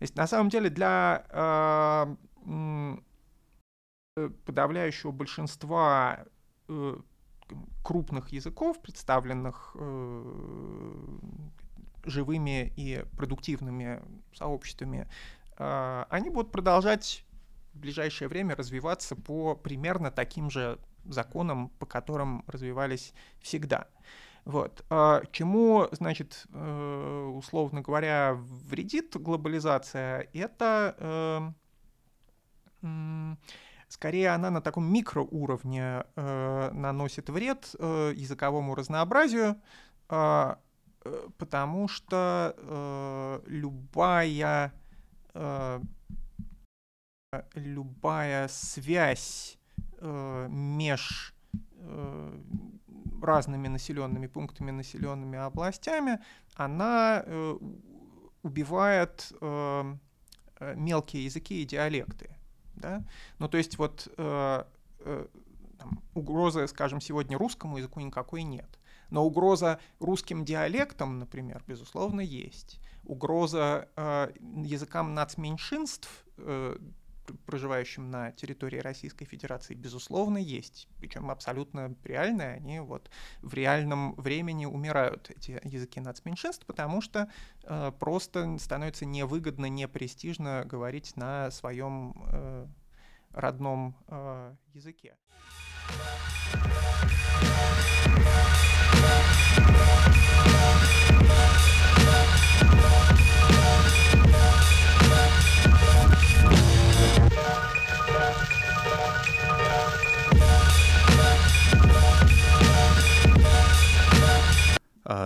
есть на самом деле для э, подавляющего большинства э, крупных языков, представленных э, живыми и продуктивными сообществами, э, они будут продолжать в ближайшее время развиваться по примерно таким же законам, по которым развивались всегда. Вот. А чему, значит, э, условно говоря, вредит глобализация? Это э, скорее она на таком микроуровне э, наносит вред языковому разнообразию, потому что любая любая связь э, меж э, разными населенными пунктами, населенными областями, она э, убивает э, э, мелкие языки и диалекты. Да? Ну, то есть вот э, э, там, угрозы, скажем, сегодня русскому языку никакой нет. Но угроза русским диалектам, например, безусловно, есть. Угроза э, языкам нацменьшинств э, проживающим на территории Российской Федерации, безусловно, есть. Причем абсолютно реальные, они вот в реальном времени умирают, эти языки нацменьшинств, потому что э, просто становится невыгодно, непрестижно говорить на своем э, родном э, языке. А,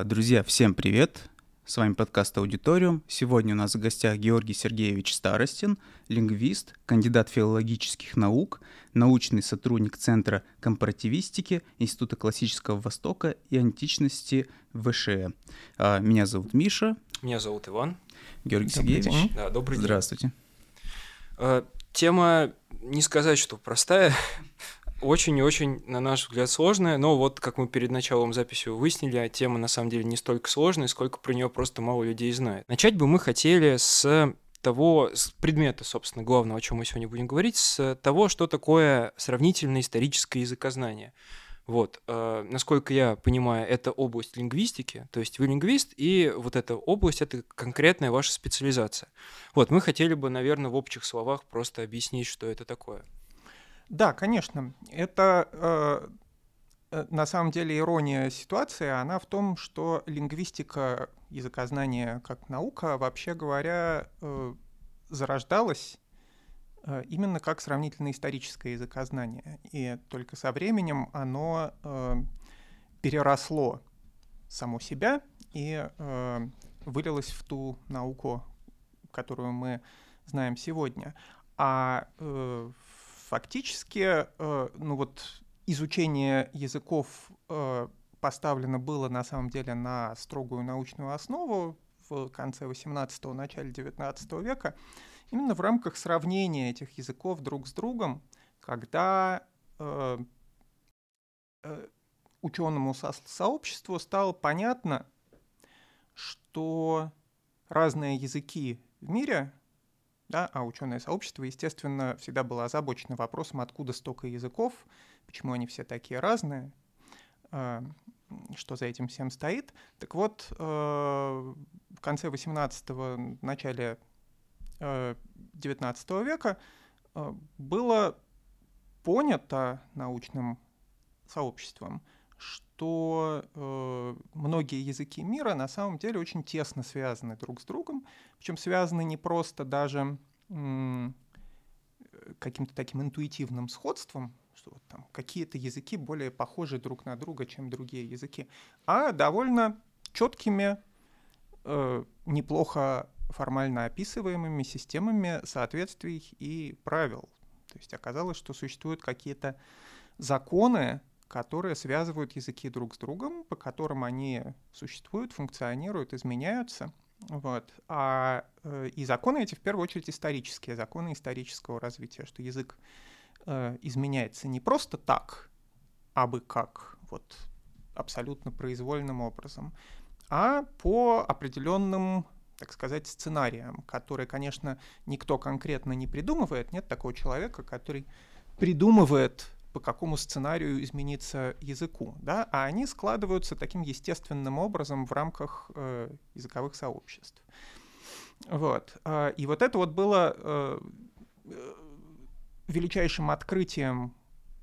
друзья, всем привет! С вами подкаст «Аудиториум». Сегодня у нас в гостях Георгий Сергеевич Старостин, лингвист, кандидат филологических наук, научный сотрудник Центра компаративистики Института классического Востока и античности ВШЭ. А, меня зовут Миша. Меня зовут Иван. Георгий добрый Сергеевич. День. Да, добрый день. Здравствуйте. А, тема, не сказать, что простая, очень и очень, на наш взгляд, сложная, но вот, как мы перед началом записи выяснили, тема на самом деле не столько сложная, сколько про нее просто мало людей знает. Начать бы мы хотели с того, с предмета, собственно, главного, о чем мы сегодня будем говорить, с того, что такое сравнительное историческое языкознание. Вот, э, насколько я понимаю, это область лингвистики, то есть вы лингвист, и вот эта область — это конкретная ваша специализация. Вот, мы хотели бы, наверное, в общих словах просто объяснить, что это такое. Да, конечно. Это э, э, на самом деле ирония ситуации, она в том, что лингвистика, языкознание как наука, вообще говоря, э, зарождалась э, именно как сравнительно-историческое языкознание. И только со временем оно э, переросло само себя и э, вылилось в ту науку, которую мы знаем сегодня. А э, Фактически, э, ну вот изучение языков э, поставлено было на самом деле на строгую научную основу в конце 18-го, начале 19 века, именно в рамках сравнения этих языков друг с другом, когда э, э, ученому со сообществу стало понятно, что разные языки в мире да, а ученое сообщество, естественно, всегда было озабочено вопросом, откуда столько языков, почему они все такие разные, э, что за этим всем стоит. Так вот, э, в конце 18-го, начале э, 19 века э, было понято научным сообществом, что э, многие языки мира на самом деле очень тесно связаны друг с другом, причем связаны не просто даже э, каким-то таким интуитивным сходством, что вот там какие-то языки более похожи друг на друга, чем другие языки, а довольно четкими, э, неплохо формально описываемыми системами соответствий и правил. То есть оказалось, что существуют какие-то законы, которые связывают языки друг с другом, по которым они существуют, функционируют, изменяются. Вот. А, э, и законы эти в первую очередь исторические, законы исторического развития, что язык э, изменяется не просто так, а бы как, вот абсолютно произвольным образом, а по определенным так сказать, сценариям, которые, конечно, никто конкретно не придумывает. Нет такого человека, который придумывает по какому сценарию измениться языку, да, а они складываются таким естественным образом в рамках э, языковых сообществ. Вот. Э, и вот это вот было э, э величайшим открытием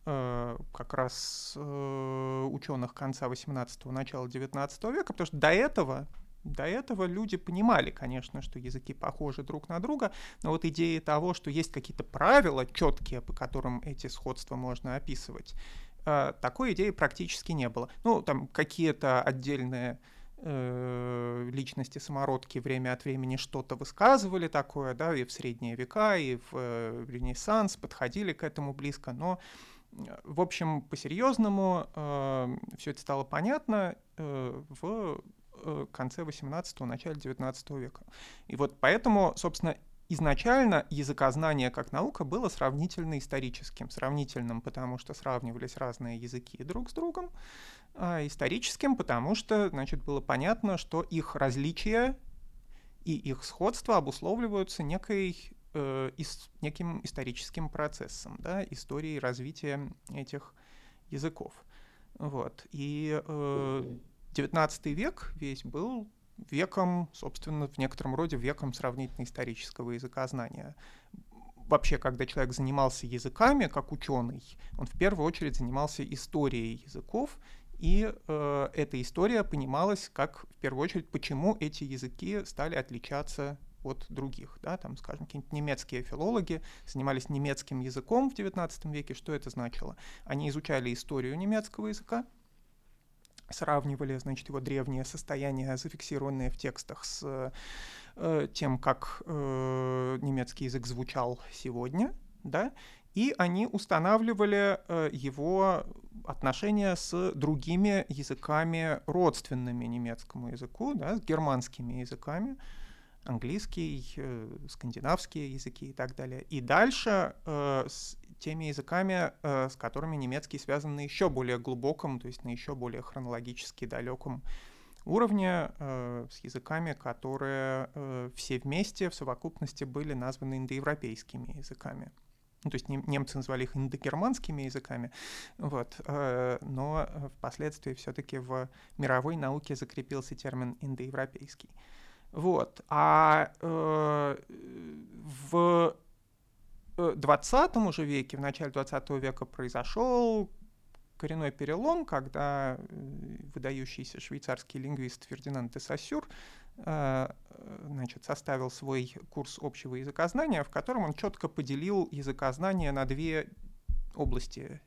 э, как раз э, ученых конца 18-го, начала 19 века, потому что до этого до этого люди понимали, конечно, что языки похожи друг на друга, но вот идея того, что есть какие-то правила четкие, по которым эти сходства можно описывать, э, такой идеи практически не было. Ну, там какие-то отдельные э, личности самородки время от времени что-то высказывали такое, да, и в средние века, и в, э, Ренессанс подходили к этому близко, но в общем, по-серьезному э, все это стало понятно э, в конце 18-го, начале 19 века. И вот поэтому, собственно, изначально языкознание как наука было сравнительно историческим. Сравнительным, потому что сравнивались разные языки друг с другом, а историческим, потому что, значит, было понятно, что их различия и их сходство обусловливаются некой, э, неким историческим процессом, да, историей развития этих языков. Вот. И э, XIX век весь был веком, собственно, в некотором роде веком сравнительно-исторического языкознания. Вообще, когда человек занимался языками, как ученый, он в первую очередь занимался историей языков, и э, эта история понималась как, в первую очередь, почему эти языки стали отличаться от других. Да? Там, скажем, какие-нибудь немецкие филологи занимались немецким языком в XIX веке. Что это значило? Они изучали историю немецкого языка, сравнивали, значит, его древнее состояние, зафиксированное в текстах, с э, тем, как э, немецкий язык звучал сегодня, да, и они устанавливали э, его отношения с другими языками, родственными немецкому языку, да, с германскими языками, английский, э, скандинавские языки и так далее. И дальше э, с теми языками, э, с которыми немецкий связан на еще более глубоком, то есть на еще более хронологически далеком уровне, э, с языками, которые э, все вместе в совокупности были названы индоевропейскими языками. Ну, то есть немцы называли их индогерманскими языками, вот, но впоследствии все-таки в мировой науке закрепился термин индоевропейский. Вот. А э, в 20 уже веке, в начале 20 века произошел коренной перелом, когда э, выдающийся швейцарский лингвист Фердинанд де Сассюр э, значит, составил свой курс общего языкознания, в котором он четко поделил языкознание на две области.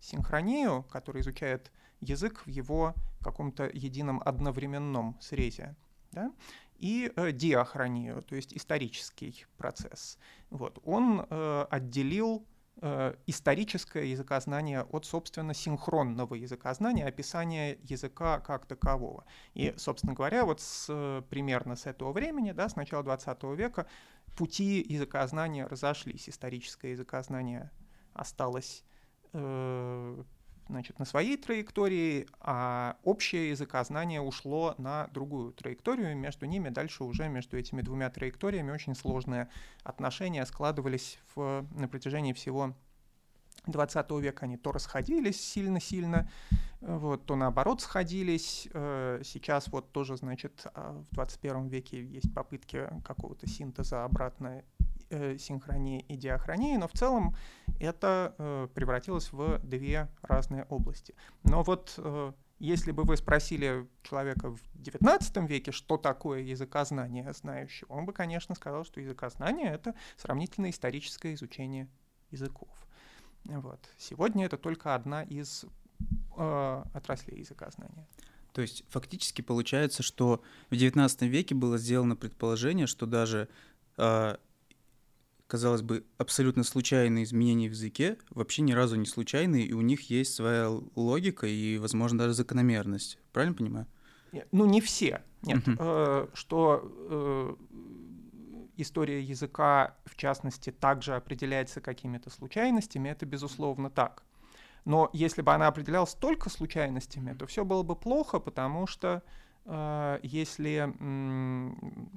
Синхронию, которая изучает язык в его каком-то едином одновременном срезе, да, и э, диахронию, то есть исторический процесс. Вот. Он э, отделил э, историческое языкознание от, собственно, синхронного языкознания, описания языка как такового. И, собственно говоря, вот с, примерно с этого времени, да, с начала 20 века, пути языкознания разошлись. Историческое языкознание осталось э, значит, на своей траектории, а общее языкознание ушло на другую траекторию. Между ними дальше уже между этими двумя траекториями очень сложные отношения складывались в, на протяжении всего 20 века. Они то расходились сильно-сильно, вот, то наоборот сходились. Э, сейчас вот тоже, значит, а, в 21 веке есть попытки какого-то синтеза обратно э, синхронии и диахронии, но в целом это э, превратилось в две разные области. Но вот э, если бы вы спросили человека в XIX веке, что такое языкознание знающего, он бы, конечно, сказал, что языкознание — это сравнительно историческое изучение языков. Вот. Сегодня это только одна из э, отраслей языкознания. То есть фактически получается, что в XIX веке было сделано предположение, что даже э, казалось бы, абсолютно случайные изменения в языке вообще ни разу не случайные, и у них есть своя логика и, возможно, даже закономерность. Правильно понимаю? Ну, не все. Нет. Uh-huh. что э, история языка, в частности, также определяется какими-то случайностями, это, безусловно, так. Но если бы она определялась только случайностями, то все было бы плохо, потому что э, если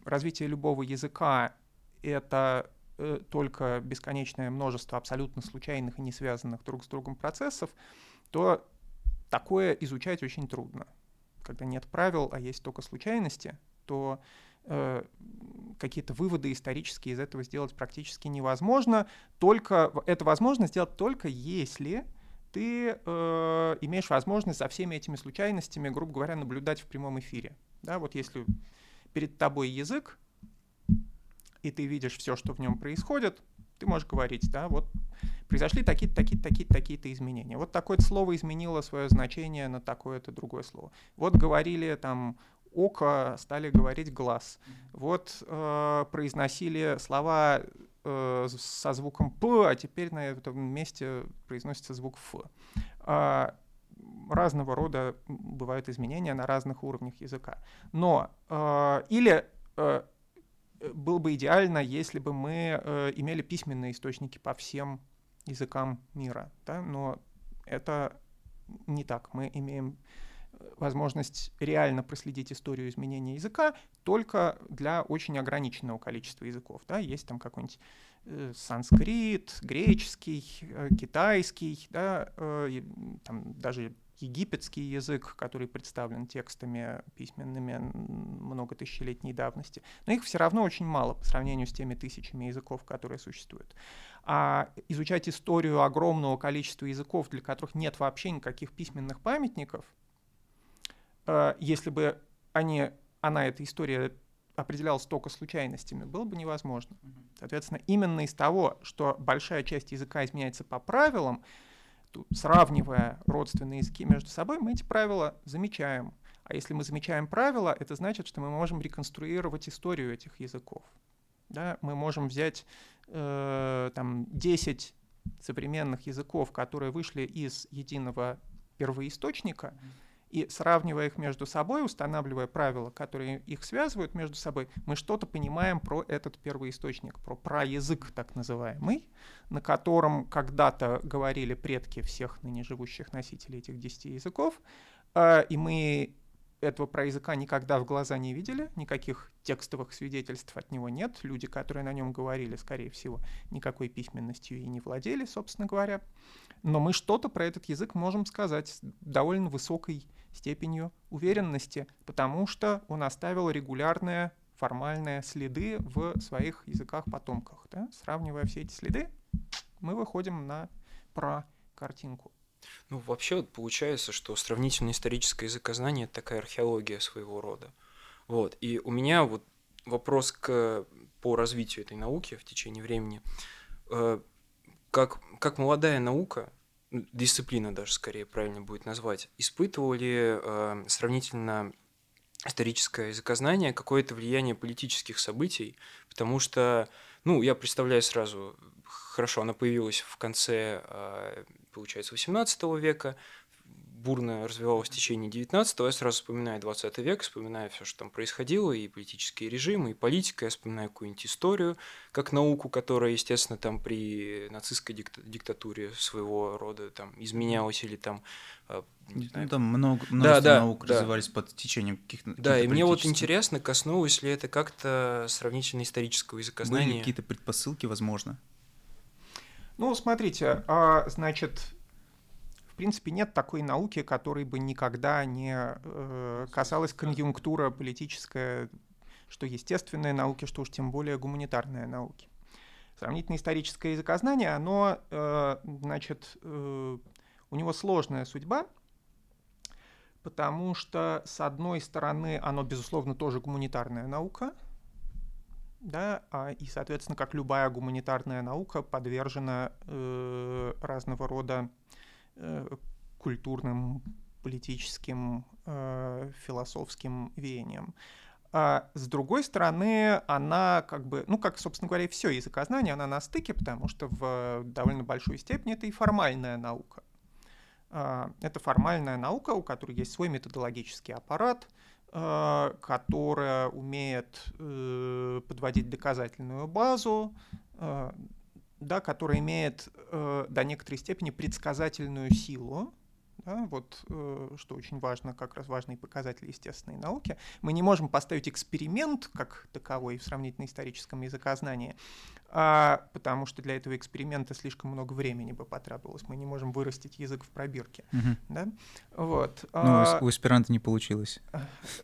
развитие любого языка — это э, только бесконечное множество абсолютно случайных и не связанных друг с другом процессов, то такое изучать очень трудно. Когда нет правил, а есть только случайности, то э, какие-то выводы исторические из этого сделать практически невозможно. Только это возможно сделать только если ты э, имеешь возможность за всеми этими случайностями, грубо говоря, наблюдать в прямом эфире. Да, вот если перед тобой язык, и ты видишь все, что в нем происходит, ты можешь говорить, да, вот произошли такие-то, такие-то, такие-то, такие-то изменения. Вот такое-то слово изменило свое значение на такое-то другое слово. Вот говорили там око, стали говорить глаз. Вот э, произносили слова э, со звуком П, а теперь на этом месте произносится звук Ф. Э, разного рода бывают изменения на разных уровнях языка. Но э, или э, было бы идеально, если бы мы э, имели письменные источники по всем языкам мира, да? но это не так. Мы имеем возможность реально проследить историю изменения языка только для очень ограниченного количества языков. Да? Есть там какой-нибудь э, санскрит, греческий, э, китайский, да, э, там даже египетский язык, который представлен текстами письменными много тысячелетней давности. Но их все равно очень мало по сравнению с теми тысячами языков, которые существуют. А изучать историю огромного количества языков, для которых нет вообще никаких письменных памятников — Э, если бы они, она, эта история определялась только случайностями, было бы невозможно. Соответственно, именно из того, что большая часть языка изменяется по правилам, сравнивая родственные языки между собой, мы эти правила замечаем. А если мы замечаем правила, это значит, что мы можем реконструировать историю этих языков. Да? Мы можем взять э, там, 10 современных языков, которые вышли из единого первоисточника, mm-hmm и сравнивая их между собой, устанавливая правила, которые их связывают между собой, мы что-то понимаем про этот первоисточник, про проязык так называемый, на котором когда-то говорили предки всех ныне живущих носителей этих десяти языков, а, и мы этого про языка никогда в глаза не видели, никаких текстовых свидетельств от него нет. Люди, которые на нем говорили, скорее всего, никакой письменностью и не владели, собственно говоря. Но мы что-то про этот язык можем сказать с довольно высокой степенью уверенности, потому что он оставил регулярные формальные следы в своих языках-потомках. Да? Сравнивая все эти следы, мы выходим на про картинку. Ну, вообще вот получается, что сравнительно историческое языкознание – такая археология своего рода. Вот. И у меня вот вопрос к, по развитию этой науки в течение времени. Э, как, как молодая наука, дисциплина даже скорее правильно будет назвать, испытывала ли э, сравнительно историческое языкознание какое-то влияние политических событий, потому что, ну, я представляю сразу, хорошо, она появилась в конце, э, получается, XVIII века, бурно развивалось в течение 19-го, я сразу вспоминаю 20 век, вспоминаю все, что там происходило, и политические режимы, и политика, я вспоминаю какую-нибудь историю, как науку, которая, естественно, там при нацистской диктатуре своего рода там изменялась или там а, не знаю. Ну, там много, множество да, наук да. развивались под течением каких-то Да, каких и мне вот интересно, коснулось ли это как-то сравнительно исторического языкознания. Были какие-то предпосылки, возможно? Ну, смотрите, а, значит, принципе, нет такой науки, которой бы никогда не э, касалась конъюнктура политическая, что естественные науки, что уж тем более гуманитарные науки. Сравнительно историческое языкознание, оно, э, значит, э, у него сложная судьба, потому что, с одной стороны, оно, безусловно, тоже гуманитарная наука, да, а, и, соответственно, как любая гуманитарная наука, подвержена э, разного рода Э, культурным, политическим, э, философским веяниям. А с другой стороны, она как бы, ну, как, собственно говоря, все языкознание, она на стыке, потому что в довольно большой степени это и формальная наука. А, это формальная наука, у которой есть свой методологический аппарат, которая умеет э, подводить доказательную базу, да, которая имеет э, до некоторой степени предсказательную силу, Да, вот э, что очень важно, как раз важный показатель естественной науки. Мы не можем поставить эксперимент как таковой в сравнительно-историческом языкознании, а, потому что для этого эксперимента слишком много времени бы потребовалось. Мы не можем вырастить язык в пробирке. Мгм. Да? Вот. Ну, а, у аспиранта не получилось.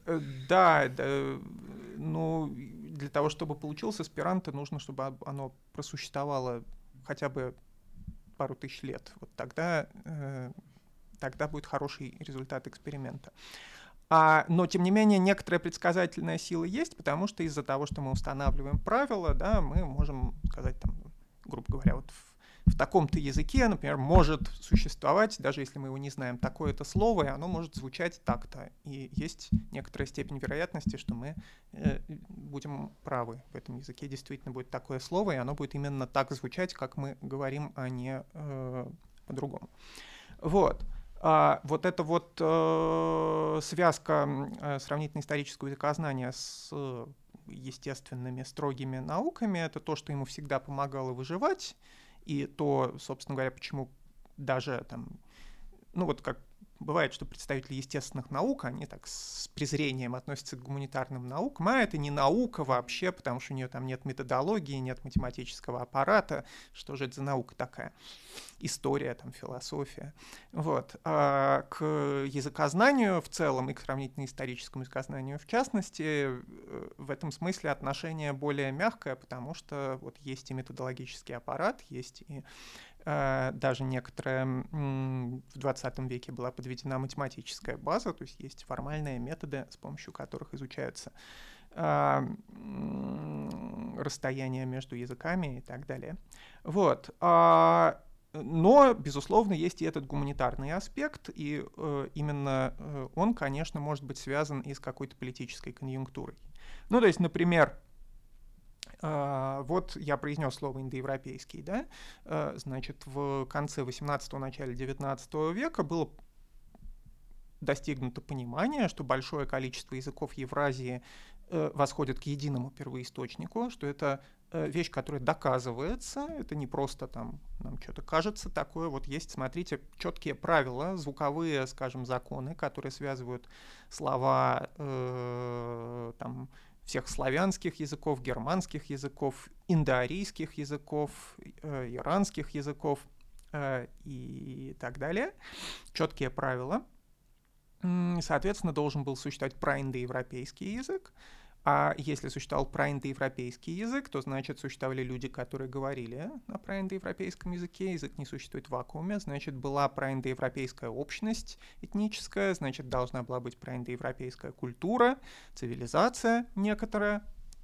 Э, Да, да, ну, для того, чтобы получился аспиранта, нужно, чтобы об- оно просуществовало хотя бы пару тысяч лет. Вот тогда, э, тогда будет хороший результат эксперимента. А, но, тем не менее, некоторая предсказательная сила есть, потому что из-за того, что мы устанавливаем правила, да, мы можем сказать, там, грубо говоря, вот в, в таком-то языке, например, может существовать, даже если мы его не знаем, такое-то слово, и оно может звучать так-то. И есть некоторая степень вероятности, что мы э, будем правы. В этом языке действительно будет такое слово, и оно будет именно так звучать, как мы говорим, а не э, по-другому. Вот. А, вот эта вот э, связка э, сравнительно-исторического языкознания с э, естественными строгими науками, это то, что ему всегда помогало выживать, и то, собственно говоря, почему даже там, ну вот как бывает, что представители естественных наук, они так с презрением относятся к гуманитарным наукам, а это не наука вообще, потому что у нее там нет методологии, нет математического аппарата, что же это за наука такая? История, там, философия. Вот. А к языкознанию в целом и к сравнительно-историческому языкознанию в частности, э, в этом смысле отношение более мягкое, потому что вот есть и методологический аппарат, есть и даже некоторая в 20 веке была подведена математическая база, то есть есть формальные методы, с помощью которых изучаются а, м, расстояние между языками и так далее. Вот. А, но, безусловно, есть и этот гуманитарный аспект, и э, именно э, он, конечно, может быть связан и с какой-то политической конъюнктурой. Ну, то есть, например, а, вот я произнес слово индоевропейский, да, А, значит, в конце 18-го, начале 19 века было достигнуто понимание, что большое количество языков Евразии э, восходит к единому первоисточнику, что это э, вещь, которая доказывается, это не просто там нам что-то кажется такое, вот есть, смотрите, четкие правила, звуковые, скажем, законы, которые связывают слова э, там всех славянских языков, германских языков, индоарийских языков, э, иранских языков э, и так далее. Четкие правила. Соответственно, должен был существовать праиндоевропейский язык. А если существовал праиндоевропейский язык, то значит существовали люди, которые говорили на праиндоевропейском языке. Язык не существует в вакууме, значит была праиндоевропейская общность этническая, значит должна была быть праиндоевропейская культура, цивилизация некоторая,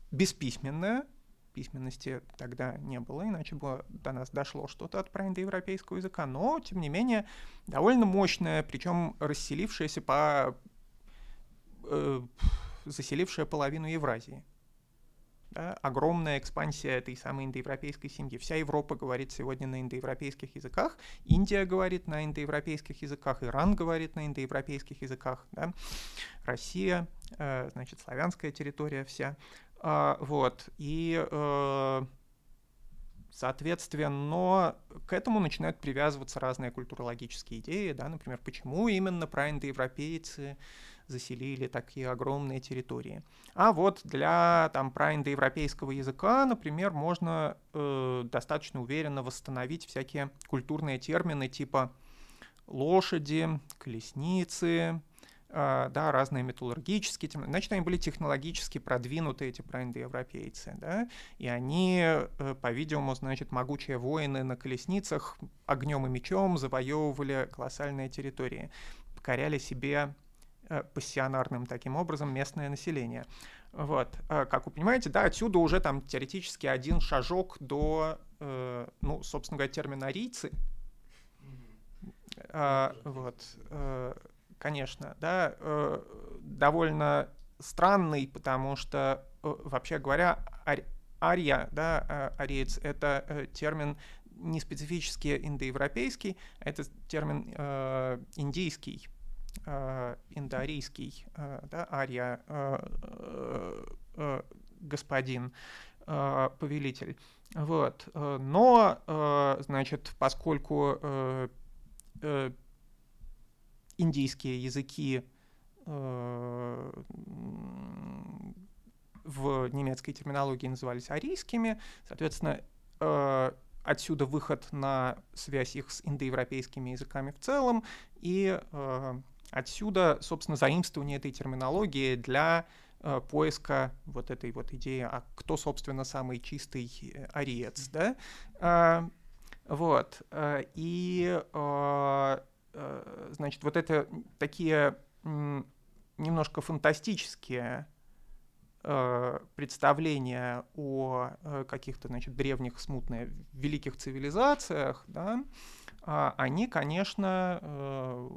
бесписьменная. Письменности тогда не было, иначе бы до нас дошло что-то от праиндоевропейского языка, но, тем не менее, довольно мощная, причем расселившаяся по э, заселившая половину Евразии. Да, огромная экспансия этой самой индоевропейской семьи. Вся Европа говорит сегодня на индоевропейских языках, Индия говорит на индоевропейских языках, Иран говорит на индоевропейских языках, да, Россия, э, значит, славянская территория вся. А, вот, и, э, соответственно, к этому начинают привязываться разные культурологические идеи, да, например, почему именно праиндоевропейцы заселили такие огромные территории. А вот для там праиндоевропейского языка, например, можно э, достаточно уверенно восстановить всякие культурные термины типа лошади, колесницы, э, да, разные металлургические термины. Значит, они были технологически продвинуты, эти праиндоевропейцы, да, и они, э, по-видимому, значит, могучие воины на колесницах огнем и мечом завоевывали колоссальные территории, покоряли себе пассионарным таким образом местное население. Вот. Э, Как вы понимаете, да, отсюда уже там теоретически один шажок до, э, ну, собственно говоря, термина арийцы. А, Вот. э, Конечно, да, э, довольно странный, потому что, э, вообще говоря, ар- ария, да, э, ариец, это э, термин не специфически индоевропейский, это термин э, индийский, э, индоарийский, э, да, ария, э, э, э, господин, э, повелитель. Вот. э, Но, э, значит, поскольку э, э, индийские языки э, в немецкой терминологии назывались арийскими, соответственно, э, отсюда выход на связь их с индоевропейскими языками в целом, и э, отсюда, собственно, заимствование этой терминологии для э, поиска вот этой вот идеи, а кто, собственно, самый чистый э, ариец, да? Э, вот. Э, и, значит, вот это такие немножко фантастические представления о каких-то, значит, древних, смутных, великих цивилизациях, да, а они, конечно, э,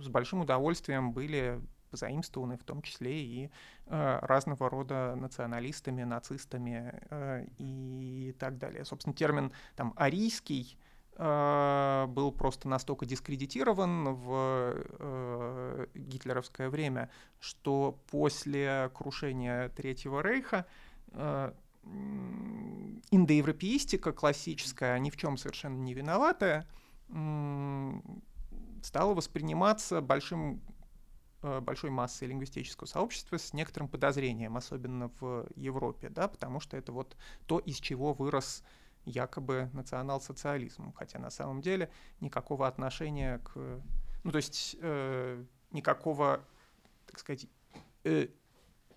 с большим удовольствием были позаимствованы в том числе и разного рода националистами, нацистами и так далее. Собственно, термин там «арийский» Э, был просто настолько дискредитирован в э, гитлеровское время, что после крушения Третьего Рейха э, индоевропеистика классическая, ни в чем совершенно не виноватая, э, стала восприниматься большим э, большой массой лингвистического сообщества с некоторым подозрением, особенно в Европе, да, потому что это вот то, из чего вырос якобы национал-социализмом, хотя на самом деле никакого отношения к... Ну, то есть э, никакого, так сказать, э,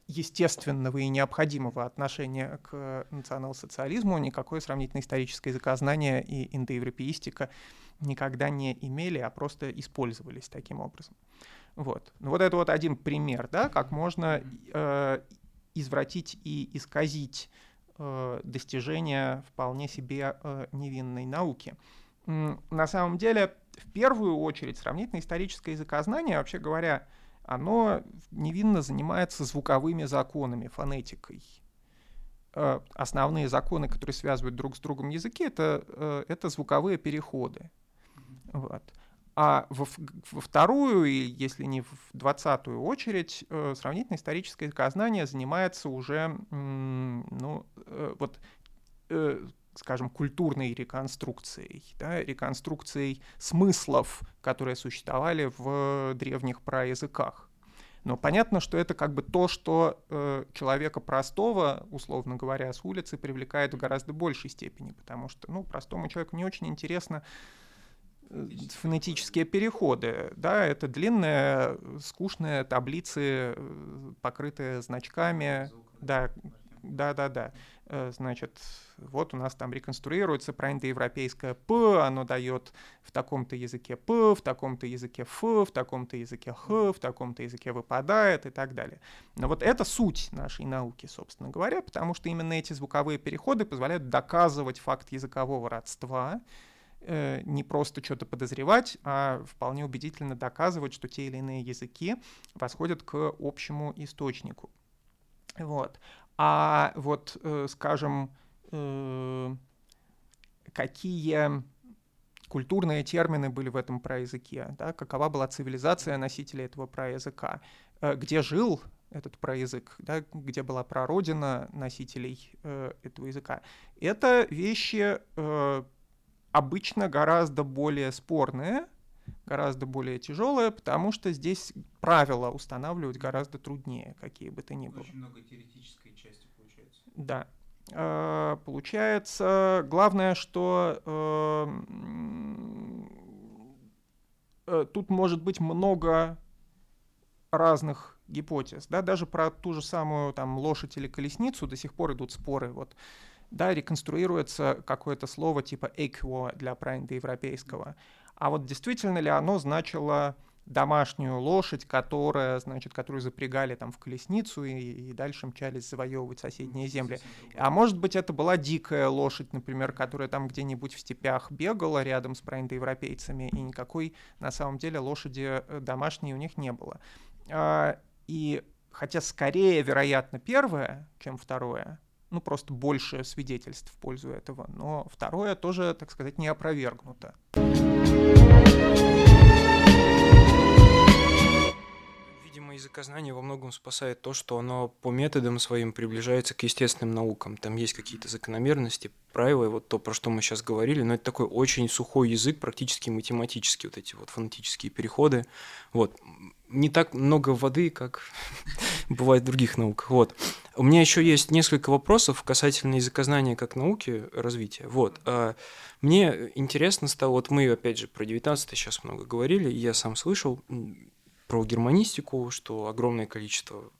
естественного и необходимого отношения к национал-социализму никакое сравнительное историческое языкознание и индоевропеистика никогда не имели, а просто использовались таким образом. Вот. Ну, вот это вот один пример, да, как можно э, извратить и исказить Э, достижения вполне себе э, невинной науки. На самом деле, в первую очередь, сравнительное историческое языкознание, вообще говоря, оно невинно занимается звуковыми законами, фонетикой. Э, основные законы, которые связывают друг с другом языки, это, это звуковые переходы. Вот. А во, во вторую, и если не в двадцатую очередь, э, сравнительно историческое языкознание занимается уже, ну, э, вот, э, скажем, культурной реконструкцией, да, реконструкцией смыслов, которые существовали в древних праязыках. Но понятно, что это как бы то, что э, человека простого, условно говоря, с улицы привлекает в гораздо большей степени, потому что, ну, простому человеку не очень интересно фонетические переходы. Да, это длинные, скучные таблицы, покрытые значками. Да, да, да, да. Э, значит, вот у нас там реконструируется проиндоевропейское «п», оно дает в таком-то языке «п», в таком-то языке «ф», в таком-то языке «х», в таком-то языке выпадает и так далее. Но вот это суть нашей науки, собственно говоря, потому что именно эти звуковые переходы позволяют доказывать факт языкового родства, э, не просто что-то подозревать, а вполне убедительно доказывать, что те или иные языки восходят к общему источнику. Вот. А вот, э, скажем, э, какие культурные термины были в этом праязыке, да, какова была цивилизация носителя этого праязыка, э, где жил этот проязык, да, где была прародина носителей э, этого языка. Это вещи э, обычно гораздо более спорные, гораздо более тяжелые, потому что здесь правила устанавливать гораздо труднее, какие бы то ни было. Очень много теоретической части получается. Да. Э, получается, главное, что э, э, тут может быть много разных гипотез, да, даже про ту же самую там лошадь или колесницу до сих пор идут споры. Вот да, реконструируется какое-то слово типа «equo» для европейского. А вот действительно ли оно значило домашнюю лошадь, которая, значит, которую запрягали там в колесницу и, и дальше мчались завоевывать соседние земли. А может быть, это была дикая лошадь, например, которая там где-нибудь в степях бегала рядом с европейцами, и никакой на самом деле лошади э, домашней у них не было. А, и хотя скорее, вероятно, первое, чем второе, ну, просто больше свидетельств в пользу этого. Но второе тоже, так сказать, не опровергнуто. Тема языкознания во многом спасает то, что оно по методам своим приближается к естественным наукам. Там есть какие-то закономерности, правила, вот то, про что мы сейчас говорили, но это такой очень сухой язык, практически математический, вот эти вот фонетические переходы. Вот. Не так много воды, как бывает в других науках. Вот. У меня еще есть несколько вопросов касательно языкознания как науки развития. Вот. А, мне интересно стало, вот мы, опять же, про 19 сейчас много говорили, я сам слышал про германистику, что огромное количество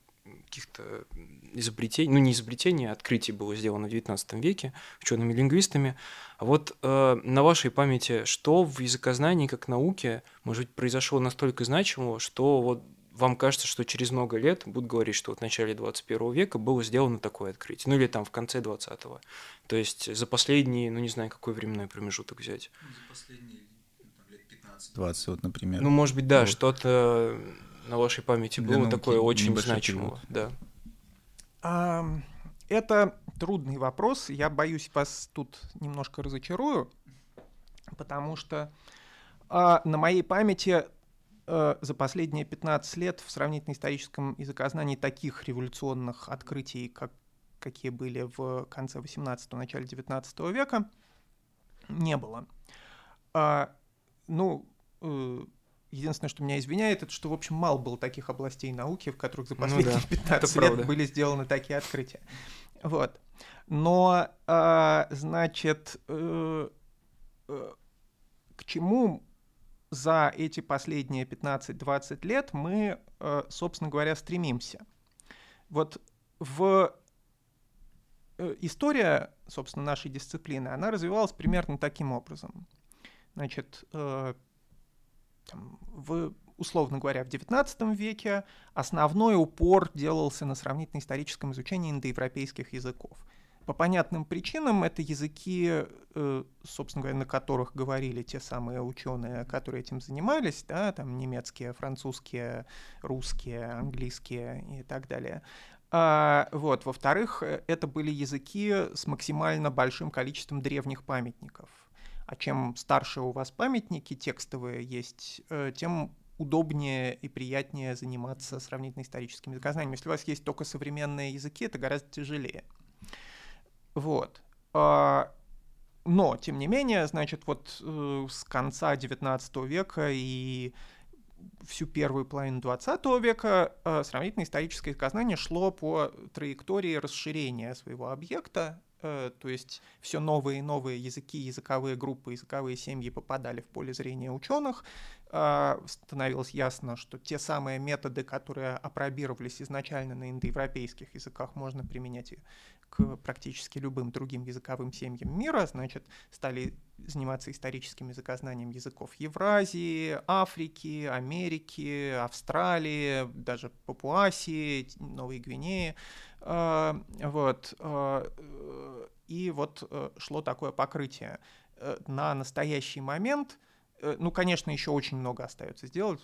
каких-то изобретений, ну не изобретений, а открытий было сделано в XIX веке учеными-лингвистами. А вот э, на вашей памяти, что в языкознании как науке, может быть, произошло настолько значимого, что вот вам кажется, что через много лет будут говорить, что вот в начале 21 века было сделано такое открытие, ну или там в конце 20-го. То есть за последние, ну не знаю, какой временной промежуток взять. За последние ну, лет 15-20, вот, например. Ну, может быть, да, вот. что-то на вашей памяти Для было такое очень значимое. Да. А, это трудный вопрос. Я боюсь, вас тут немножко разочарую, потому что а, на моей памяти Э, за последние 15 лет в сравнительно историческом языкознании таких революционных открытий, как, какие были в конце 18-го, начале 19 века, не было. А, ну, э, единственное, что меня извиняет, это что, в общем, мало было таких областей науки, в которых за последние ну, да, 15 лет правда. были сделаны такие открытия. Вот. Но, а, значит, э, э, к чему за эти последние 15-20 лет мы, э, собственно говоря, стремимся. Вот в э, история, собственно, нашей дисциплины, она развивалась примерно таким образом. Значит, э, там, в, условно говоря, в XIX веке основной упор делался на сравнительно-историческом изучении индоевропейских языков. По понятным причинам это языки, э, собственно говоря, на которых говорили те самые ученые, которые этим занимались, да, там немецкие, французские, русские, английские и так далее. А, вот. Во-вторых, э, это были языки с максимально большим количеством древних памятников. А чем старше у вас памятники текстовые есть, э, тем удобнее и приятнее заниматься сравнительно историческим языкознанием. Если у вас есть только современные языки, это гораздо тяжелее. Вот. А, но, тем не менее, значит, вот э, с конца XIX века и всю первую половину XX века э, сравнительно историческое языкознание шло по траектории расширения своего объекта, то есть все новые и новые языки, языковые группы, языковые семьи попадали в поле зрения ученых, э, становилось ясно, что те самые методы, которые опробировались изначально на индоевропейских языках, можно применять и к практически любым другим языковым семьям мира, значит, стали заниматься историческим языкознанием языков Евразии, Африки, Америки, Австралии, даже Папуасии, Новой Гвинеи. А, вот. А, и вот э, шло такое покрытие. Э, на настоящий момент, э, ну, конечно, еще очень много остается сделать,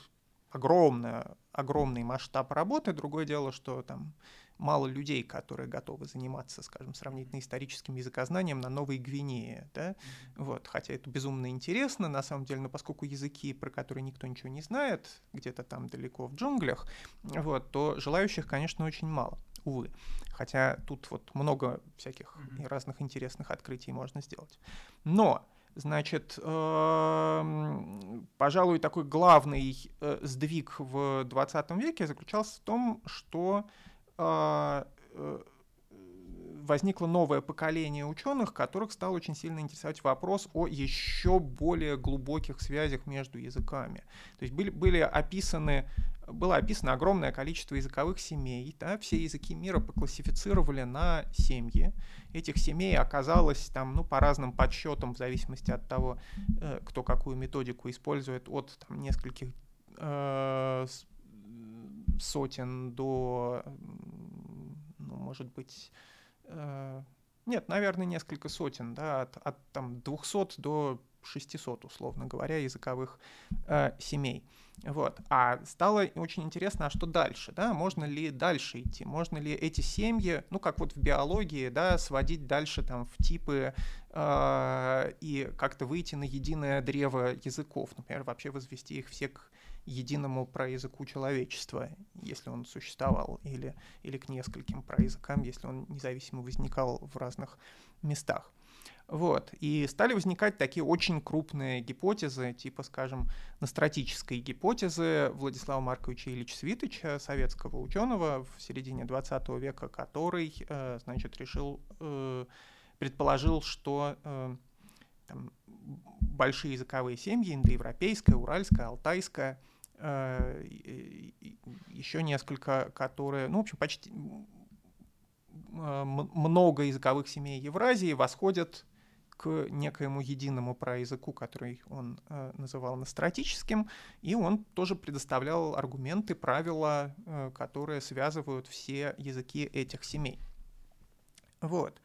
огромное, огромный масштаб работы. Другое дело, что там мало людей, которые готовы заниматься, скажем, сравнительно историческим языкознанием на Новой Гвинее, да, mm-hmm. вот, хотя это безумно интересно, на самом деле, но поскольку языки, про которые никто ничего не знает, где-то там далеко в джунглях, вот, то желающих, конечно, очень мало, увы, хотя тут вот много всяких mm-hmm. разных интересных открытий можно сделать, но Значит, эм, пожалуй, такой главный э, сдвиг в 20 веке заключался в том, что возникло новое поколение ученых, которых стал очень сильно интересовать вопрос о еще более глубоких связях между языками. То есть были, были описаны, было описано огромное количество языковых семей. Да? Все языки мира поклассифицировали на семьи. Этих семей оказалось там, ну, по разным подсчетам, в зависимости от того, э, кто какую методику использует, от там, нескольких э, сотен до, ну, может быть, э, нет, наверное, несколько сотен, да, от, от там 200 до 600, условно говоря, языковых э, семей. Вот. А стало очень интересно, а что дальше, да, можно ли дальше идти, можно ли эти семьи, ну, как вот в биологии, да, сводить дальше там в типы э, и как-то выйти на единое древо языков, например, вообще возвести их все к единому проязыку человечества, если он существовал, или, или к нескольким проязыкам, если он независимо возникал в разных местах. Вот. И стали возникать такие очень крупные гипотезы, типа, скажем, настратической гипотезы Владислава Марковича Ильича Свитыча, советского ученого в середине 20 века, который, э, значит, решил, э, предположил, что э, там, большие языковые семьи, индоевропейская, уральская, алтайская, еще несколько, которые, ну, в общем, почти много языковых семей Евразии восходят к некоему единому проязыку, который он э, называл настратическим, и он тоже предоставлял аргументы, правила, э, которые связывают все языки этих семей. Вот.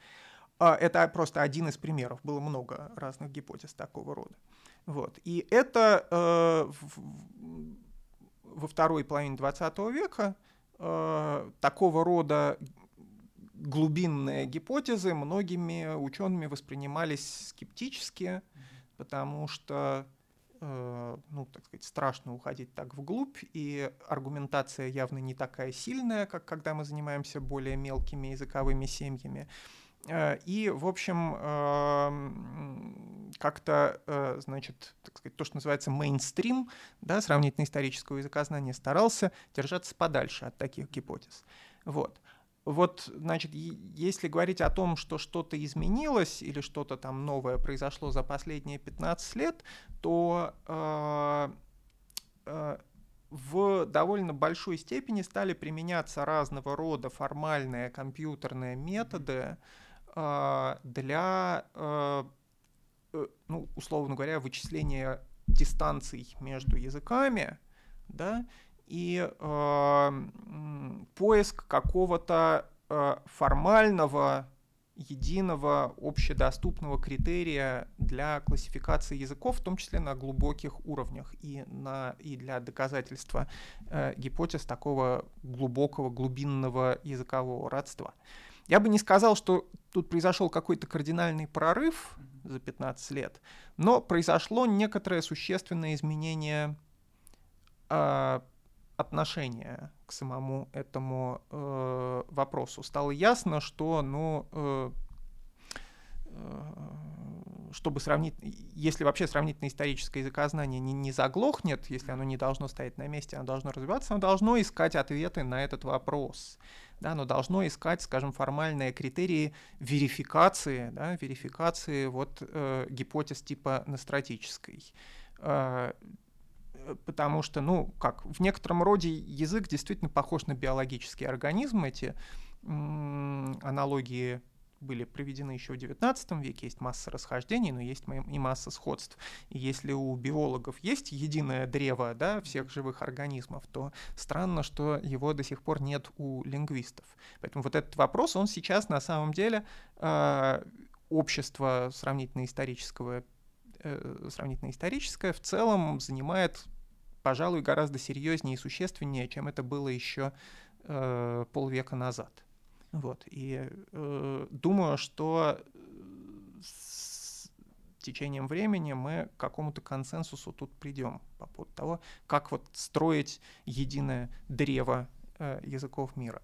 А, это просто один из примеров, было много разных гипотез такого рода. Вот. И это э, в, во второй половине XX века э, такого рода глубинные гипотезы многими учеными воспринимались скептически, потому что э, ну, так сказать, страшно уходить так вглубь, и аргументация явно не такая сильная, как когда мы занимаемся более мелкими языковыми семьями. Э, и, в общем, эм, как-то, э, значит, так сказать, то, что называется мейнстрим, да, сравнительно исторического языкознания, старался держаться подальше от таких гипотез. Вот вот, значит, если говорить о том, что что-то изменилось или что-то там новое произошло за последние 15 лет, то э, э, в довольно большой степени стали применяться разного рода формальные компьютерные методы э, для, э, э ну, условно говоря, вычисления дистанций между языками, да, и э, поиск какого-то э, формального единого общедоступного критерия для классификации языков, в том числе на глубоких уровнях и, на, и для доказательства э, гипотез такого глубокого глубинного языкового родства. Я бы не сказал, что тут произошел какой-то кардинальный прорыв за 15 лет, но произошло некоторое существенное изменение э, отношение к самому этому э, вопросу. Стало ясно, что, ну, э, э, чтобы сравнить, если вообще сравнительно историческое языкознание не, не заглохнет, если оно не должно стоять на месте, оно должно развиваться, оно должно искать ответы на этот вопрос. Да, оно должно искать, скажем, формальные критерии верификации, да, верификации вот, э, гипотез типа настратической. Э, потому что, ну, как, в некотором роде язык действительно похож на биологический организм. Эти аналогии были проведены еще в XIX веке, есть масса расхождений, но есть и масса сходств. И если у биологов есть единое древо да, всех живых организмов, то странно, что его до сих пор нет у лингвистов. Поэтому вот этот вопрос, он сейчас на самом деле э, общество сравнительно исторического э, сравнительно историческое в целом занимает пожалуй, гораздо серьезнее и существеннее, чем это было еще э, полвека назад. Вот. И э, думаю, что с течением времени мы к какому-то консенсусу тут придем по поводу того, как вот строить единое древо э, языков мира.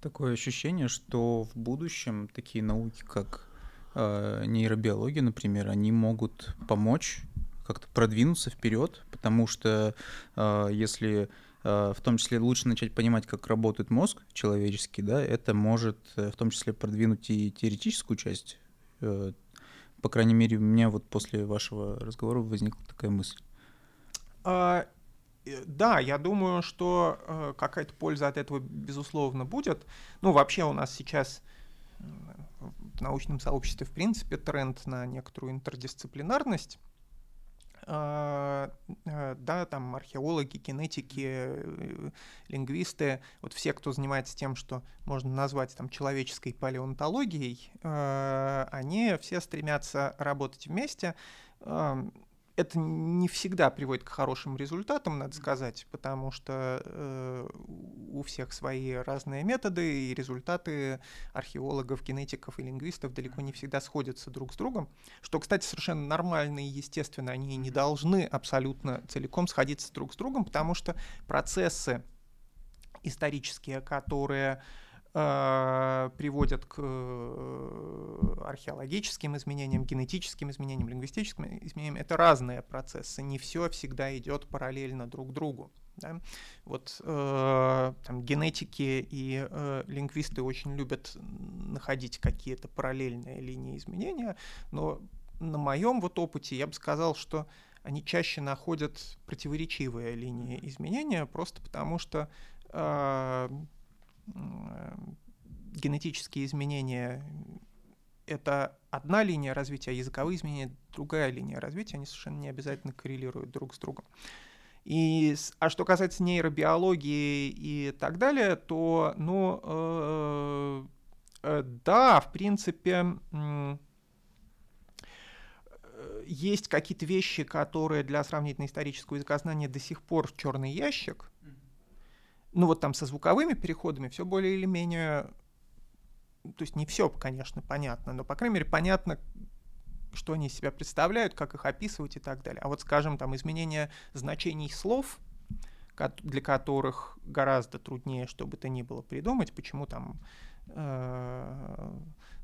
Такое ощущение, что в будущем такие науки, как э, нейробиология, например, они могут помочь как-то продвинуться вперед, потому что э, если э, в том числе лучше начать понимать, как работает мозг человеческий, да, это может э, в том числе продвинуть и теоретическую часть. Э, по крайней мере, у меня вот после вашего разговора возникла такая мысль. А, э, да, я думаю, что э, какая-то польза от этого, безусловно, будет. Ну, вообще у нас сейчас в научном сообществе, в принципе, тренд на некоторую интердисциплинарность. А, а, да, там археологи, генетики, э, лингвисты, вот все, кто занимается тем, что можно назвать там человеческой палеонтологией, а, они все стремятся работать вместе. Это не всегда приводит к хорошим результатам, надо сказать, потому что э, у всех свои разные методы, и результаты археологов, генетиков и лингвистов далеко не всегда сходятся друг с другом, что, кстати, совершенно нормально и естественно, они не должны абсолютно целиком сходиться друг с другом, потому что процессы исторические, которые приводят к э, археологическим изменениям, генетическим изменениям, лингвистическим изменениям. Это разные процессы, не все всегда идет параллельно друг другу. Да? Вот э, там, генетики и э, лингвисты очень любят находить какие-то параллельные линии изменения, но на моем вот опыте я бы сказал, что они чаще находят противоречивые линии изменения, просто потому что э, генетические изменения. Это одна линия развития, а языковые изменения другая линия развития, они совершенно не обязательно коррелируют друг с другом. И, а что касается нейробиологии и так далее, то, ну, э, э, да, в принципе, э, есть какие-то вещи, которые для сравнительно исторического языкознания до сих пор черный ящик, ну вот там со звуковыми переходами все более или менее, то есть не все, конечно, понятно, но, по крайней мере, понятно, что они из себя представляют, как их описывать и так далее. А вот, скажем, там изменение значений слов, для которых гораздо труднее, что бы то ни было придумать, почему там э,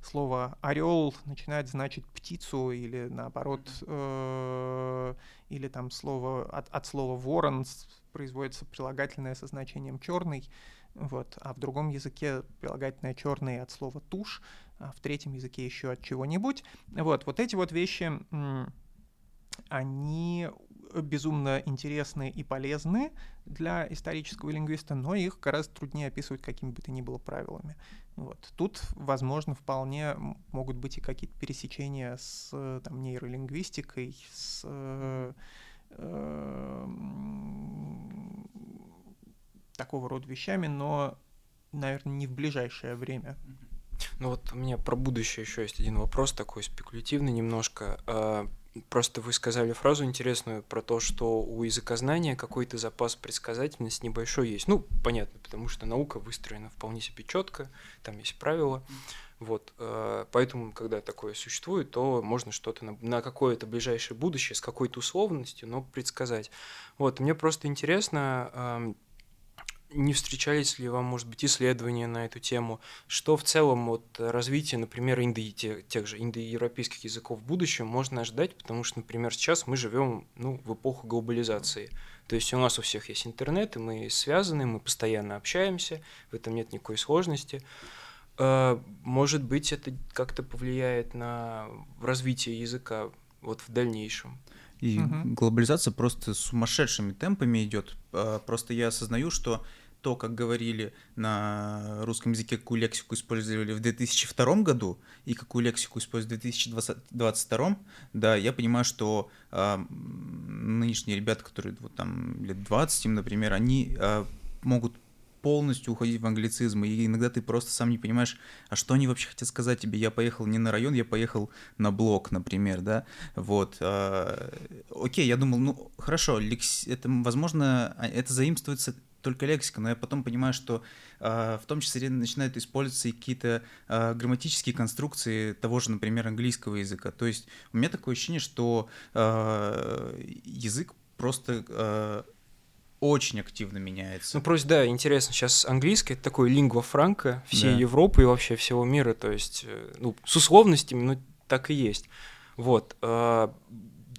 слово орел начинает значить птицу или наоборот, э, или там слово от, от слова ворон производится прилагательное со значением черный, вот, а в другом языке прилагательное черный от слова тушь, а в третьем языке еще от чего-нибудь. Вот, вот эти вот вещи, они безумно интересны и полезны для исторического лингвиста, но их гораздо труднее описывать какими бы то ни было правилами. Вот. Тут, возможно, вполне могут быть и какие-то пересечения с там, нейролингвистикой, с э, такого рода вещами, но, наверное, не в ближайшее время. Ну вот у меня про будущее еще есть один вопрос, такой спекулятивный немножко. А, просто вы сказали фразу интересную про то, что у языкознания какой-то запас предсказательности небольшой есть. Ну, понятно, потому что наука выстроена вполне себе четко, там есть правила. Вот, э, поэтому, когда такое существует, то можно что-то на, на какое-то ближайшее будущее с какой-то условностью, но предсказать. Вот, мне просто интересно, не встречались ли вам, может быть, исследования на эту тему, что в целом вот развитие, например, инди, тех, же индоевропейских языков в будущем можно ожидать, потому что, например, сейчас мы живем ну, в эпоху глобализации. То есть у нас у всех есть интернет, и мы связаны, мы постоянно общаемся, в этом нет никакой сложности. Может быть, это как-то повлияет на развитие языка вот в дальнейшем. И угу. глобализация просто сумасшедшими темпами идет. Э, просто я осознаю, что то, как говорили на русском языке, какую лексику использовали в 2002 году и какую лексику используют в 2022, да, я понимаю, что э, нынешние ребята, которые вот там лет 20 им, например, они э, могут полностью уходить в англицизм, и иногда ты просто сам не понимаешь, а что они вообще хотят сказать тебе. Я поехал не на район, я поехал на блок, например, да, вот. А, окей, я думал, ну, хорошо, лекс... это, возможно, а, это заимствуется только лексика, но я потом понимаю, что э, в том числе начинают использоваться и какие-то э, грамматические конструкции того же, например, английского языка. То есть у меня такое ощущение, что э, язык просто очень активно меняется. Ну, просто, да, интересно, сейчас английский — это такой лингва франка всей да. Европы и вообще всего мира, то есть, э, ну, с условностями, ну, так и есть. Вот. А,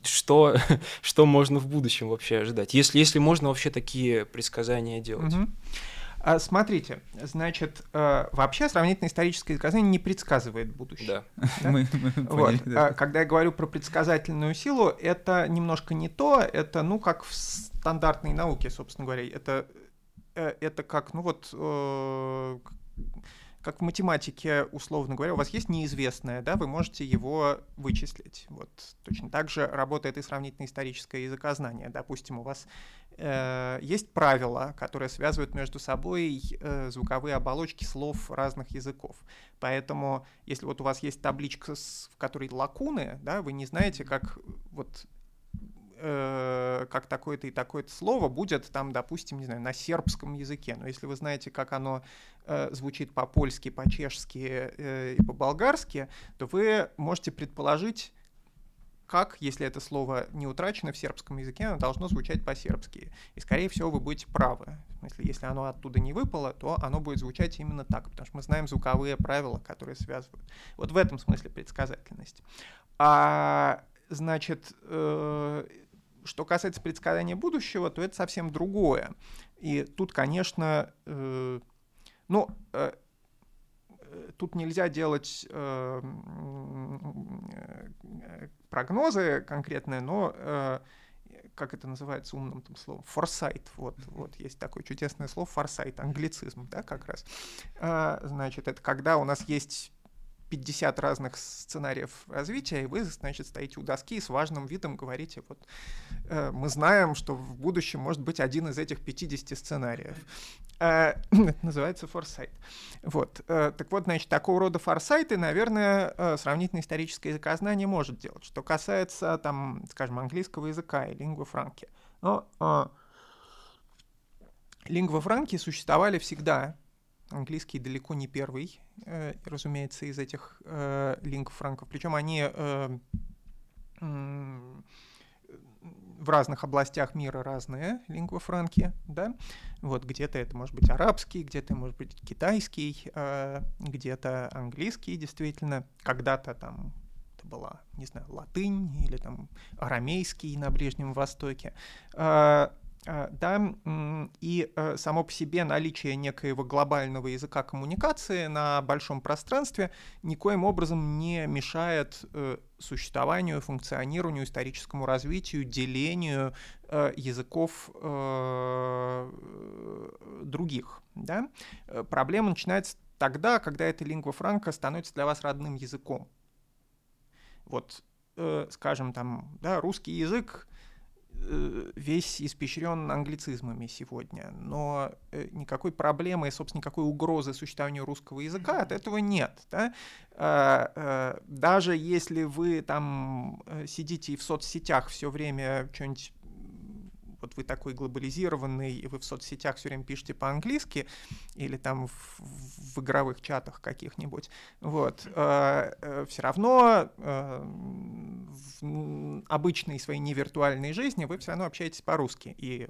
что, что можно в будущем вообще ожидать? Если, если можно вообще такие предсказания делать. Угу. А, смотрите, значит, э, вообще сравнительно историческое изображение не предсказывает будущее. Да. да? Мы, мы поняли, вот. да. А, когда я говорю про предсказательную силу, это немножко не то, это, ну, как в стандартной науке, собственно говоря, это, э, это как, ну вот, э, как в математике, условно говоря, у вас есть неизвестное, да, вы можете его вычислить. Вот точно так же работает и сравнительно историческое языкознание. Допустим, у вас э, есть правила, которые связывают между собой э, звуковые оболочки слов разных языков. Поэтому, если вот у вас есть табличка, с, в которой лакуны, да, вы не знаете, как вот э, как такое-то и такое-то слово будет там, допустим, не знаю, на сербском языке. Но если вы знаете, как оно э, звучит по-польски, по-чешски э, и по-болгарски, то вы можете предположить, как, если это слово не утрачено в сербском языке, оно должно звучать по-сербски. И, скорее всего, вы будете правы. Если, если оно оттуда не выпало, то оно будет звучать именно так, потому что мы знаем звуковые правила, которые связывают. Вот в этом смысле предсказательность. А, значит, э, что касается предсказания будущего, то это совсем другое. И тут, конечно, э, ну, э, тут нельзя делать э, э, прогнозы конкретные, но э, как это называется умным там словом, форсайт, вот, вот есть такое чудесное слово форсайт, англицизм, да, как раз. А, значит, это когда у нас есть 50 разных сценариев развития, и вы, значит, стоите у доски и с важным видом говорите, вот, э, мы знаем, что в будущем может быть один из этих 50 сценариев. Э, это называется форсайт. Вот. Э, так вот, значит, такого рода форсайты, наверное, э, сравнительно историческое языкознание может делать. Что касается, там, скажем, английского языка и лингва франки. Но э, лингва франки существовали всегда, Английский далеко не первый, э, разумеется, из этих э, лингв франков. Причем они э, э, в разных областях мира разные лингва франки, да. Вот где-то это может быть арабский, где-то может быть китайский, э, где-то английский, действительно. Когда-то там это была, не знаю, латынь или там арамейский на Ближнем Востоке. Э, да, и э, само по себе наличие некоего глобального языка коммуникации на большом пространстве никоим образом не мешает э, существованию, функционированию, историческому развитию, делению э, языков других. Да? Проблема начинается тогда, когда эта лингва франка становится для вас родным языком. Вот, скажем, там, да, русский язык весь испещрен англицизмами сегодня, но э, никакой проблемы, собственно, никакой угрозы существованию русского языка от этого нет. Да? А, э, даже если вы там сидите и в соцсетях все время что-нибудь вот вы такой глобализированный, и вы в соцсетях все время пишете по-английски, или там в, в игровых чатах каких-нибудь, вот, э, э, все равно э, в обычной своей невиртуальной жизни вы все равно общаетесь по-русски, и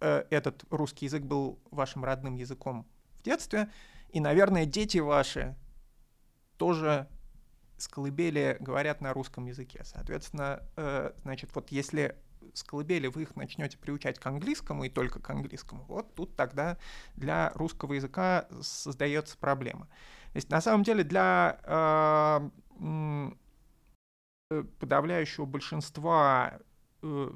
э, этот русский язык был вашим родным языком в детстве, и, наверное, дети ваши тоже с колыбели говорят на русском языке. Соответственно, э, значит, вот если с колыбели вы их начнете приучать к английскому и только к английскому, вот тут тогда для русского языка создается проблема. То есть на самом деле для э, подавляющего большинства э,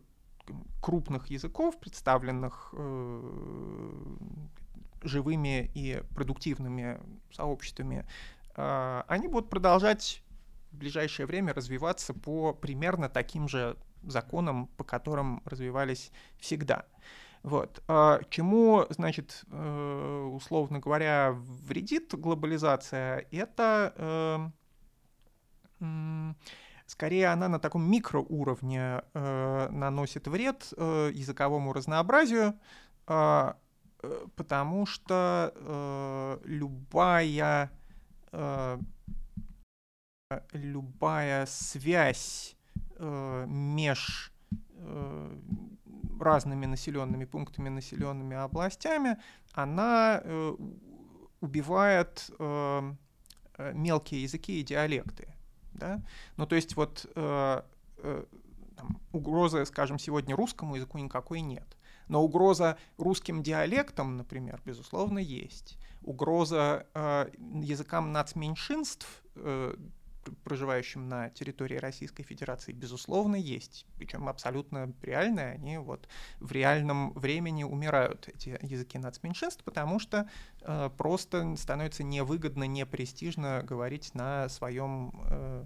крупных языков, представленных э, живыми и продуктивными сообществами, э, они будут продолжать в ближайшее время развиваться по примерно таким же законам, по которым развивались всегда. Вот. А чему, значит, э, условно говоря, вредит глобализация? Это э, скорее она на таком микроуровне э, наносит вред языковому разнообразию, а, потому что любая любая связь э, меж э, разными населенными пунктами, населенными областями, она э, убивает э, э, мелкие языки и диалекты. Да? Ну, то есть вот э, э, там, угрозы, скажем, сегодня русскому языку никакой нет. Но угроза русским диалектам, например, безусловно, есть. Угроза э, языкам нацменьшинств э, проживающим на территории Российской Федерации, безусловно, есть. Причем абсолютно реальные, они вот в реальном времени умирают, эти языки нацменьшинств, потому что э, просто становится невыгодно, непрестижно говорить на своем э,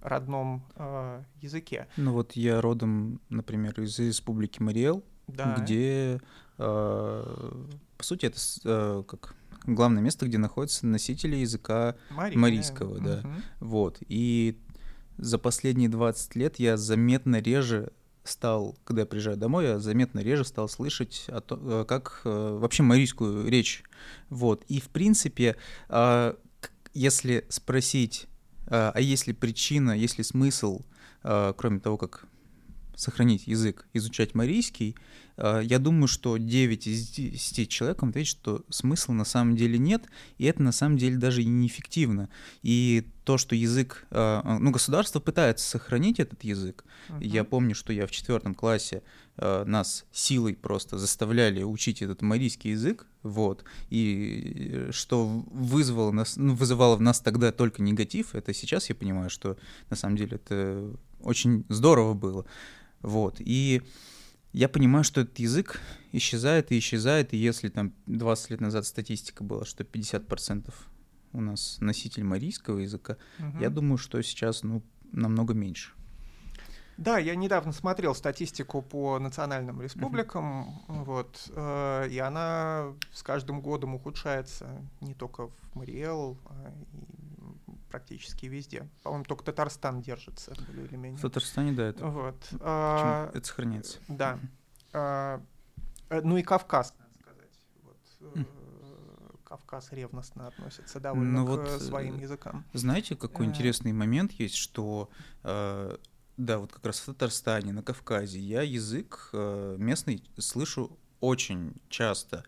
родном э, языке. Ну вот я родом, например, из республики Мариэл, да. где, э, по сути, это э, как главное место, где находятся носители языка Мария. марийского, да. Угу. Вот. И за последние 20 лет я заметно реже стал, когда я приезжаю домой, я заметно реже стал слышать, о том, э, как э, вообще марийскую речь. Вот. И, в принципе, э, если спросить, а есть ли причина, есть ли смысл, кроме того, как сохранить язык, изучать марийский, а, я думаю, что 9 из 10 человек вам ответят, что смысла на самом деле нет, и это на самом деле даже и неэффективно. И то, что язык, а, ну, государство пытается сохранить этот язык. Uh-huh. Я помню, что я в четвертом классе а, нас силой просто заставляли учить этот марийский язык, вот, и э, что вызвало нас, ну, вызывало в нас тогда только негатив, это сейчас я понимаю, что на самом деле это очень здорово было. Вот. И я понимаю, что этот язык исчезает и исчезает, и если там 20 лет назад статистика была, что 50% у нас носитель марийского языка, угу. я думаю, что сейчас ну, намного меньше. Да, я недавно смотрел статистику по национальным республикам, uh-huh. вот, э, и она с каждым годом ухудшается не только в Мариэл, а и практически везде. По-моему, только Татарстан держится, более или менее. В Татарстане, да, это, вот. а, это сохраняется. Да. А, э, ну и Кавказ, надо сказать. Вот, mm. Кавказ ревностно относится довольно ну, к вот, своим языкам. Знаете, какой интересный момент есть, что да, вот как раз в Татарстане, на Кавказе я язык местный слышу очень часто,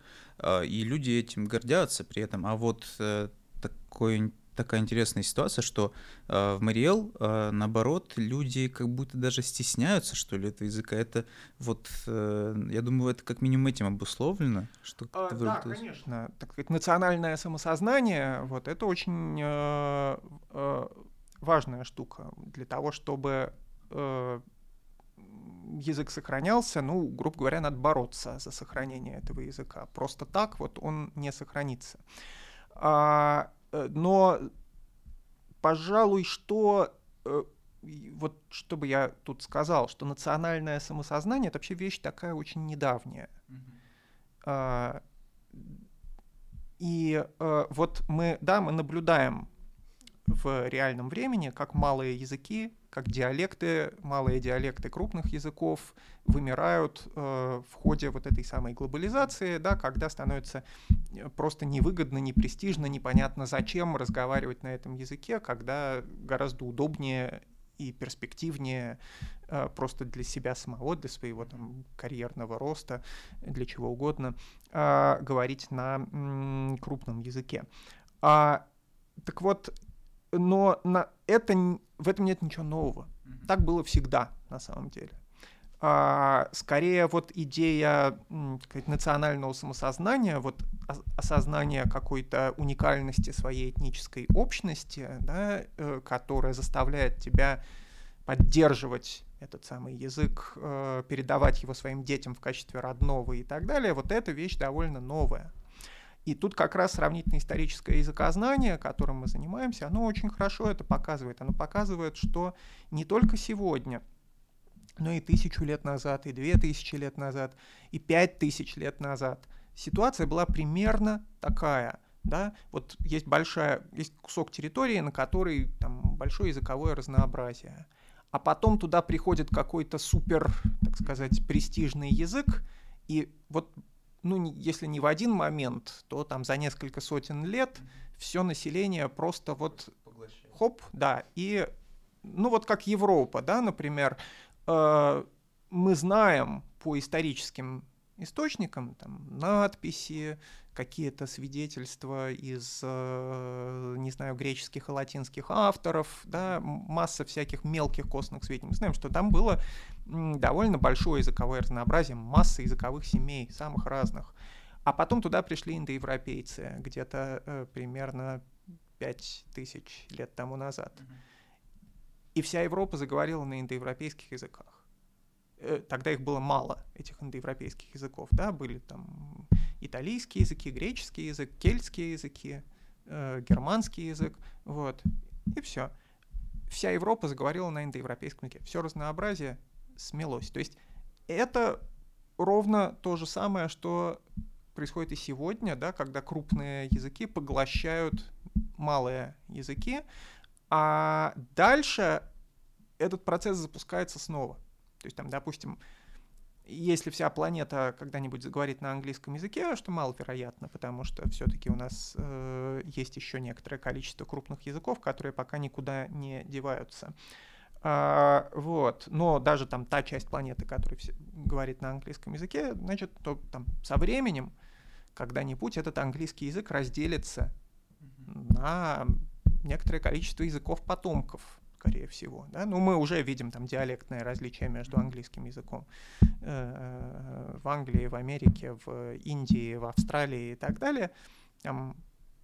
и люди этим гордятся при этом. А вот э, такой такая интересная ситуация, что э, в Мариэл, э, наоборот, люди как будто даже стесняются, что ли, этого языка. Это вот, э, я думаю, это как минимум этим обусловлено. Что а, да, конечно. Так сказать, национальное самосознание, вот, это очень э, э, важная штука для того, чтобы э, язык сохранялся, ну, грубо говоря, надо бороться за сохранение этого языка. Просто так вот он не сохранится. А, но, пожалуй, что э, вот чтобы я тут сказал, что национальное самосознание это вообще вещь такая очень недавняя. Mm-hmm. И э, вот мы, да, мы наблюдаем в реальном времени, как малые языки, как диалекты, малые диалекты крупных языков вымирают э, в ходе вот этой самой глобализации, да, когда становится э, просто невыгодно, непрестижно, непонятно зачем разговаривать на этом языке, когда гораздо удобнее и перспективнее э, просто для себя самого, для своего там карьерного роста, для чего угодно, э, говорить на м, крупном языке. А, так вот, но на это, в этом нет ничего нового. Mm-hmm. Так было всегда, на самом деле. А, скорее вот идея сказать, национального самосознания, вот осознание какой-то уникальности своей этнической общности, да, э, которая заставляет тебя поддерживать этот самый язык, э, передавать его своим детям в качестве родного и так далее, вот эта вещь довольно новая. И тут как раз сравнительно историческое языкознание, которым мы занимаемся, оно очень хорошо это показывает. Оно показывает, что не только сегодня, но и тысячу лет назад, и две тысячи лет назад, и пять тысяч лет назад ситуация была примерно такая. Да? Вот есть большая, есть кусок территории, на которой там большое языковое разнообразие. А потом туда приходит какой-то супер, так сказать, престижный язык, и вот ну, если не в один момент, то там за несколько сотен лет все население просто вот хоп, да, и ну вот как Европа, да, например, э, мы знаем по историческим источникам, там, надписи, какие-то свидетельства из, э, не знаю, греческих и латинских авторов, да, масса всяких мелких костных сведений. Мы знаем, что там было довольно большое языковое разнообразие, масса языковых семей, самых разных. А потом туда пришли индоевропейцы где-то э, примерно 5000 лет тому назад. И вся Европа заговорила на индоевропейских языках. Э, тогда их было мало, этих индоевропейских языков, да, были там итальянские языки, греческий язык, кельтские языки, э, германский язык, вот, и все. Вся Европа заговорила на индоевропейском языке. Все разнообразие смелось. То есть это ровно то же самое, что происходит и сегодня, да, когда крупные языки поглощают малые языки, а дальше этот процесс запускается снова. То есть там, допустим, если вся планета когда-нибудь заговорит на английском языке, что маловероятно, потому что все-таки у нас э, есть еще некоторое количество крупных языков, которые пока никуда не деваются. А, вот. Но даже там та часть планеты, которая все, говорит на английском языке, значит, то там со временем когда-нибудь этот английский язык разделится на некоторое количество языков потомков скорее всего. Да? Ну, мы уже видим там диалектное различие между английским языком э, в Англии, в Америке, в Индии, в Австралии и так далее. Там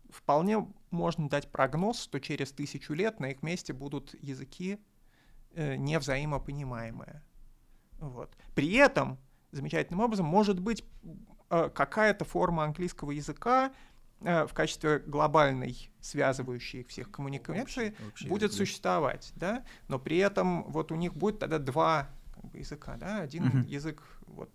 вполне можно дать прогноз, что через тысячу лет на их месте будут языки э, невзаимопонимаемые. Вот. При этом, замечательным образом, может быть э, какая-то форма английского языка, Э, в качестве глобальной связывающей всех коммуникаций будет язык. существовать, да, но при этом вот у них будет тогда два как бы, языка, да, один uh-huh. язык вот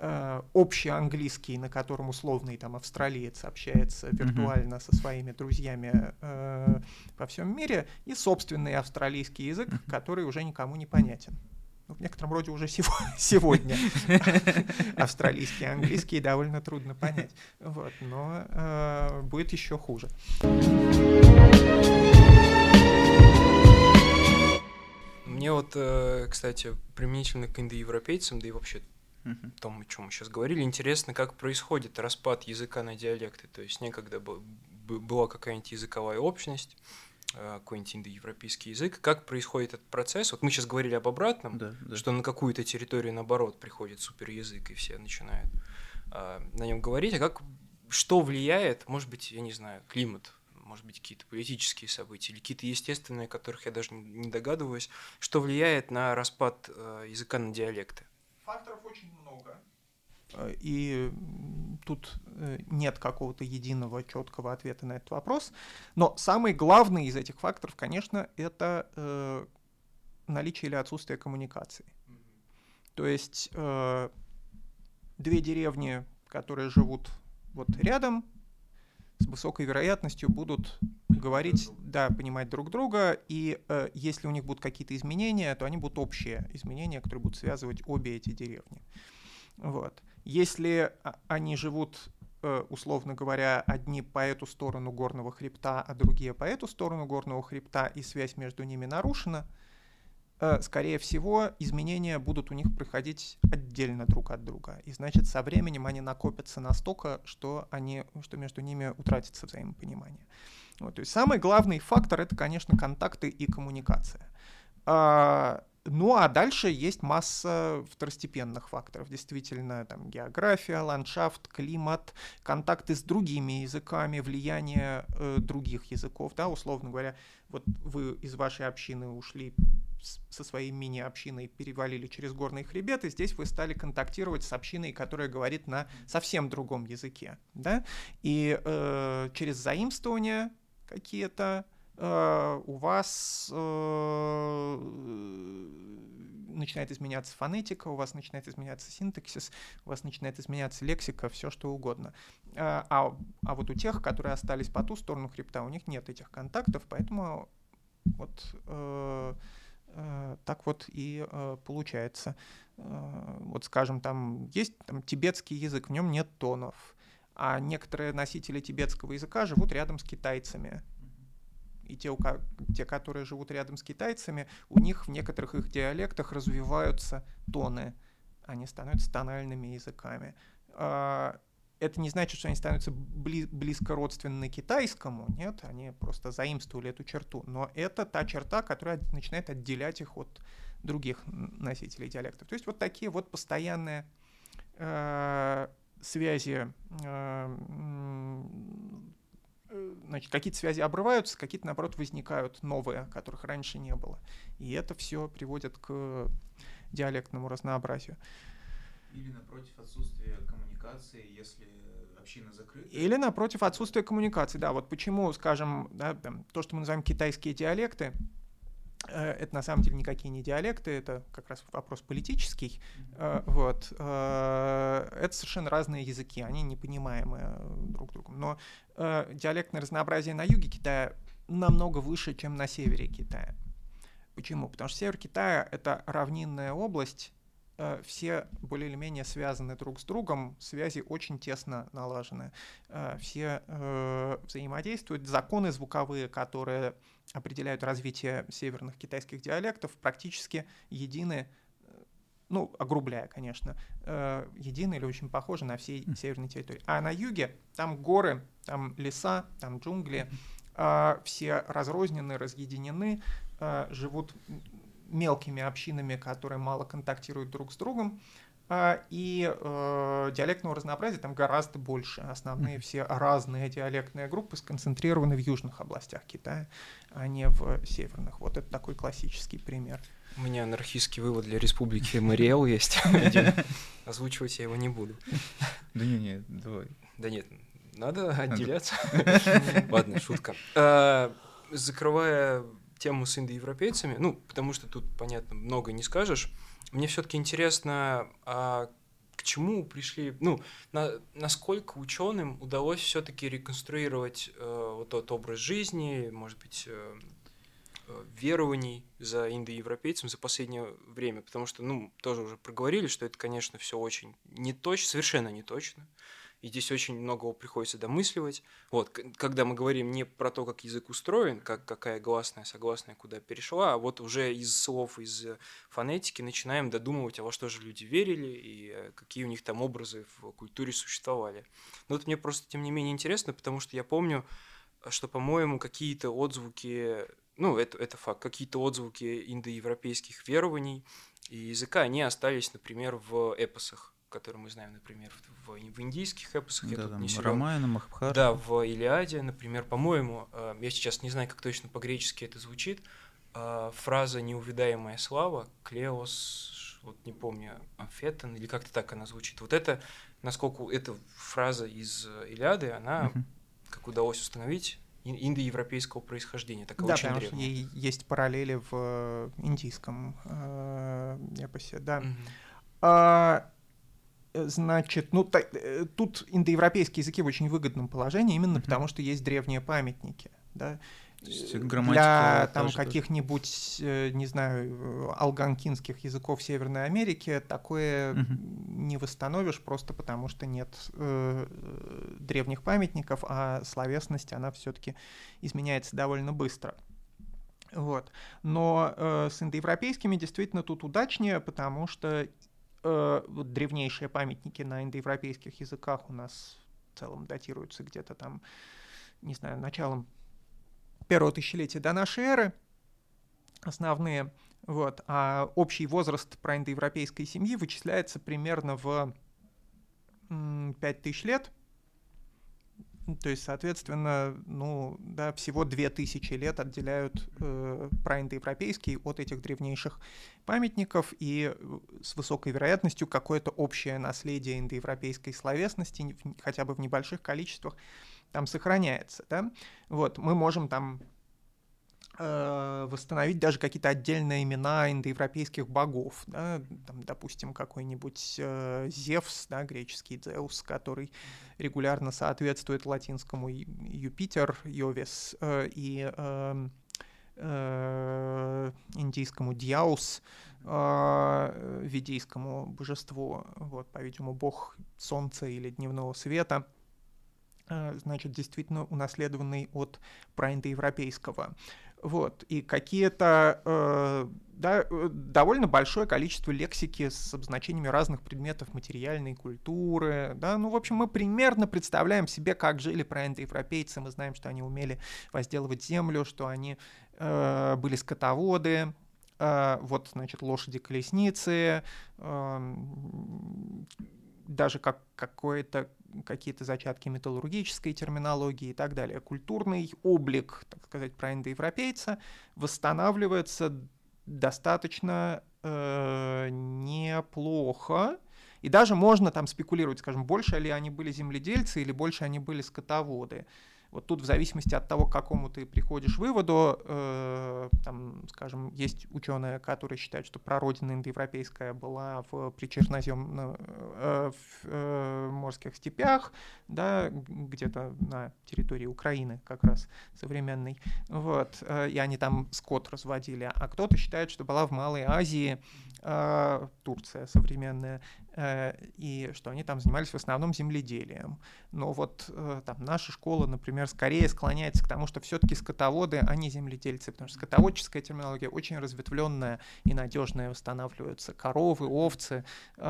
э, общий английский, на котором условный там австралиец общается виртуально uh-huh. со своими друзьями э, во всем мире, и собственный австралийский язык, uh-huh. который уже никому не понятен ну, в некотором роде уже сегодня. Австралийский и английский довольно трудно понять. Вот, но э, будет еще хуже. Мне вот, э, кстати, применительно к индоевропейцам, да и вообще uh том, о чем мы сейчас говорили, интересно, как происходит распад языка на диалекты. То есть некогда была какая-нибудь языковая общность, Э, какой-нибудь индоевропейский язык, как происходит этот процесс. Вот мы сейчас говорили об обратном, да, да. что на какую-то территорию, наоборот, приходит суперязык, и все начинают э, на нем говорить. А как, что влияет, может быть, я не знаю, климат, может быть, какие-то политические события или какие-то естественные, которых я даже не догадываюсь, что влияет на распад э, языка на диалекты? Факторов очень много. Э, и тут э, нет какого-то единого четкого ответа на этот вопрос. Но самый главный из этих факторов, конечно, это э, наличие или отсутствие коммуникации. То есть э, две деревни, которые живут вот рядом, с высокой вероятностью будут говорить, да, понимать друг друга, и э, если у них будут какие-то изменения, то они будут общие изменения, которые будут связывать обе эти деревни. Вот. Если а, они живут, э, условно говоря, одни по эту сторону горного хребта, а другие по эту сторону горного хребта, и связь между ними нарушена, скорее всего, изменения будут у них проходить отдельно друг от друга. И значит, со временем они накопятся настолько, что, они, что между ними утратится взаимопонимание. Вот, то есть самый главный фактор это, конечно, контакты и коммуникация. А, ну а дальше есть масса второстепенных факторов. Действительно, там география, ландшафт, климат, контакты с другими языками, влияние э, других языков. Да, условно говоря, вот вы из вашей общины ушли со своей мини-общиной перевалили через горный хребет, и здесь вы стали контактировать с общиной, которая говорит на совсем другом языке. Да? И э, через заимствование какие-то Э, у вас э, начинает изменяться фонетика, у вас начинает изменяться синтаксис, у вас начинает изменяться лексика, все что угодно. А, а, а вот у тех, которые остались по ту сторону хребта, у них нет этих контактов, поэтому вот э, так вот и э, получается. Э, вот скажем, там есть там, тибетский язык, в нем нет тонов, а некоторые носители тибетского языка живут рядом с китайцами и те, те, которые живут рядом с китайцами, у них в некоторых их диалектах развиваются тоны, они становятся тональными языками. Это не значит, что они становятся бли близко родственны китайскому, нет, они просто заимствовали эту черту, но это та черта, которая начинает отделять их от других носителей диалектов. То есть вот такие вот постоянные э, связи э, Э, значит, какие-то связи обрываются, какие-то, наоборот, возникают новые, которых раньше не было. И это все приводит к диалектному разнообразию. Или, напротив, отсутствие коммуникации, если община закрыта. Или, напротив, отсутствие коммуникации, да. Вот почему, скажем, да, там, то, что мы называем китайские диалекты, Э, это на самом деле никакие не диалекты, это как раз вопрос политический. Mm-hmm. Вот. Э, это совершенно разные языки, они непонимаемы друг другом. Но диалектное разнообразие на юге Китая намного выше, чем на севере Китая. Почему? Потому что север Китая — это равнинная область, э, все более или менее связаны друг с другом, связи очень тесно налажены. Э, все э, взаимодействуют. Законы звуковые, которые определяют развитие северных китайских диалектов, практически едины ну, огрубляя, конечно, э, едины или очень похожи на всей северной территории. А на юге там горы, там леса, там джунгли, э, все разрознены, разъединены, э, живут мелкими общинами, которые мало контактируют друг с другом. А, и э, диалектного разнообразия там гораздо больше. Основные все разные диалектные группы сконцентрированы в южных областях Китая, а не в северных. Вот это такой классический пример. У меня анархистский вывод для республики Мариэл есть. Озвучивать я его не буду. Да не, не, давай. Да нет, надо отделяться. Ладно, шутка. А, закрывая тему с индоевропейцами, ну, потому что тут, понятно, много не скажешь, мне все-таки интересно, а к чему пришли, ну, на, насколько ученым удалось все-таки реконструировать э, вот тот образ жизни, может быть, э, э, верований за индоевропейцем за последнее время, потому что, ну, тоже уже проговорили, что это, конечно, все очень не точно, совершенно не точно и здесь очень многого приходится домысливать. Вот, когда мы говорим не про то, как язык устроен, как, какая гласная, согласная куда перешла, а вот уже из слов, из фонетики начинаем додумывать, а во что же люди верили и э, какие у них там образы в культуре существовали. Но вот мне просто, тем не менее, интересно, потому что я помню, что, по-моему, какие-то отзвуки, ну, это, это факт, какие-то отзвуки индоевропейских верований и языка, они остались, например, в эпосах которые мы знаем, например, в, в индийских эпосах. Да, там, не Рамайна, Махабхарата. Да, в Илиаде, например, по-моему, э, я сейчас не знаю, как точно по-гречески это звучит, э, фраза «неувидаемая слава», «клеос», вот не помню, «амфетон» или как-то так она звучит. Вот это, насколько эта фраза из Илиады, она, uh как удалось установить, индоевропейского происхождения, такая да, очень потому древняя. что есть параллели в э, индийском э, эпосе, да. Мгм. А, Э, значит, ну та, э, тут индоевропейские языки в очень выгодном положении, именно Мгм. потому что есть древние памятники, да. То есть Э, Для там каких-нибудь, э, не знаю, э, алганкинских языков Северной Америки такое Мгм. не восстановишь просто потому, что нет э, э, древних памятников, а словесность, она все-таки изменяется довольно быстро. Вот. Но э, с индоевропейскими действительно тут удачнее, потому что э, вот древнейшие памятники на индоевропейских языках у нас в целом датируются где-то там, не знаю, началом первого тысячелетия до нашей эры, основные, вот, а общий возраст проиндоевропейской семьи вычисляется примерно в м, 5000 лет, то есть, соответственно, ну, да, всего 2000 лет отделяют э, проиндоевропейский от этих древнейших памятников, и э, с высокой вероятностью какое-то общее наследие индоевропейской словесности, хотя бы в небольших количествах, там сохраняется, да. Вот, мы можем там э, восстановить даже какие-то отдельные имена индоевропейских богов, да, там, допустим, какой-нибудь э, Зевс, да, греческий Зеус, который регулярно соответствует латинскому Юпитер, Йовес, э, и эм, э, индийскому Дьяус, э, ведийскому божеству, вот, по-видимому, бог солнца или дневного света, э, значит, действительно унаследованный от проиндоевропейского. Вот, и какие-то, э, да, э, довольно большое количество лексики с обозначениями разных предметов материальной культуры, да, ну, в общем, мы примерно представляем себе, как жили проиндоевропейцы, мы знаем, что они умели возделывать землю, что они э, были скотоводы, э, вот, значит, лошади-колесницы, эм, даже как какое-то какие-то зачатки металлургической терминологии и так далее. Культурный облик, так сказать, про индоевропейца восстанавливается достаточно э, неплохо. И даже можно там спекулировать, скажем, больше ли они были земледельцы или больше они были скотоводы. Вот тут в зависимости от того, к какому ты приходишь выводу, э, там, скажем, есть ученые, которые считают, что прародина индоевропейская была в причерноземных э, э, морских степях, да, где-то на территории Украины как раз современной, вот, э, и они там скот разводили, а кто-то считает, что была в Малой Азии, Турция современная, Э, и что они там занимались в основном земледелием. Но вот э, там наша школа, например, скорее склоняется к тому, что все-таки скотоводы, а не земледельцы, потому что скотоводческая терминология очень разветвленная и надежная, восстанавливаются коровы, овцы и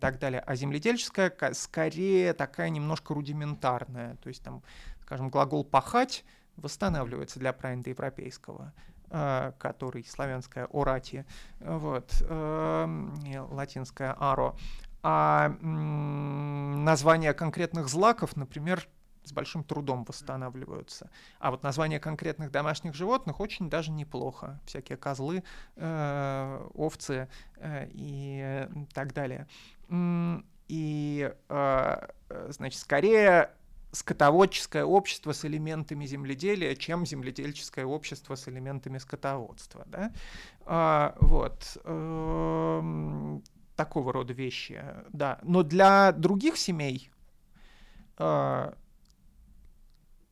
так далее. А земледельческая скорее такая немножко рудиментарная, то есть там, скажем, глагол «пахать» восстанавливается для праиндоевропейского. Э, который славянская орати, вот, эм, латинская аро. А названия конкретных злаков, например, с большим трудом восстанавливаются. А вот названия конкретных домашних животных очень даже неплохо. Всякие козлы, э, овцы э, и так далее. И, э, значит, скорее скотоводческое общество с элементами земледелия, чем земледельческое общество с элементами скотоводства. Да? А, вот. Эм, такого рода вещи, да. Но для других семей э,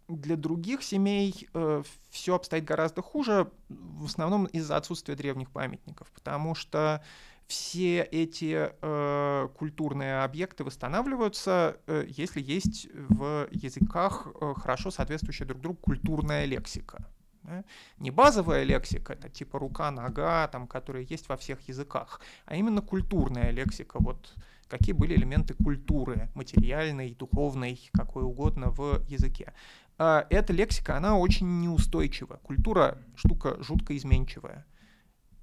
для других семей э, все обстоит гораздо хуже, в основном из-за отсутствия древних памятников, потому что все эти э, культурные объекты восстанавливаются, э, если есть в языках э, хорошо соответствующая друг другу культурная лексика. Да? Не базовая лексика, это типа рука, нога, там, которые есть во всех языках, а именно культурная лексика. Вот какие были элементы культуры, материальной, духовной, какой угодно в языке. Э, эта лексика, она очень неустойчива. Культура штука жутко изменчивая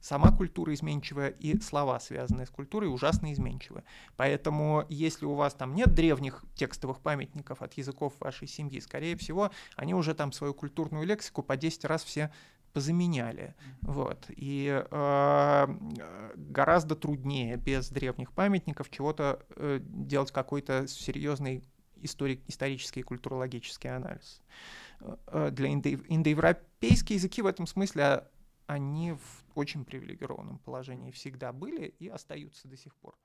сама культура изменчивая и слова, связанные с культурой, ужасно изменчивы. Поэтому, если у вас там нет древних текстовых памятников от языков вашей семьи, скорее всего, они уже там свою культурную лексику по 10 раз все позаменяли. Вот. И э, гораздо труднее без древних памятников чего-то э, делать какой-то серьезный историк, исторический и культурологический анализ. Э, для индо, индоевропейские языки в этом смысле они в очень привилегированном положении всегда были и остаются до сих пор.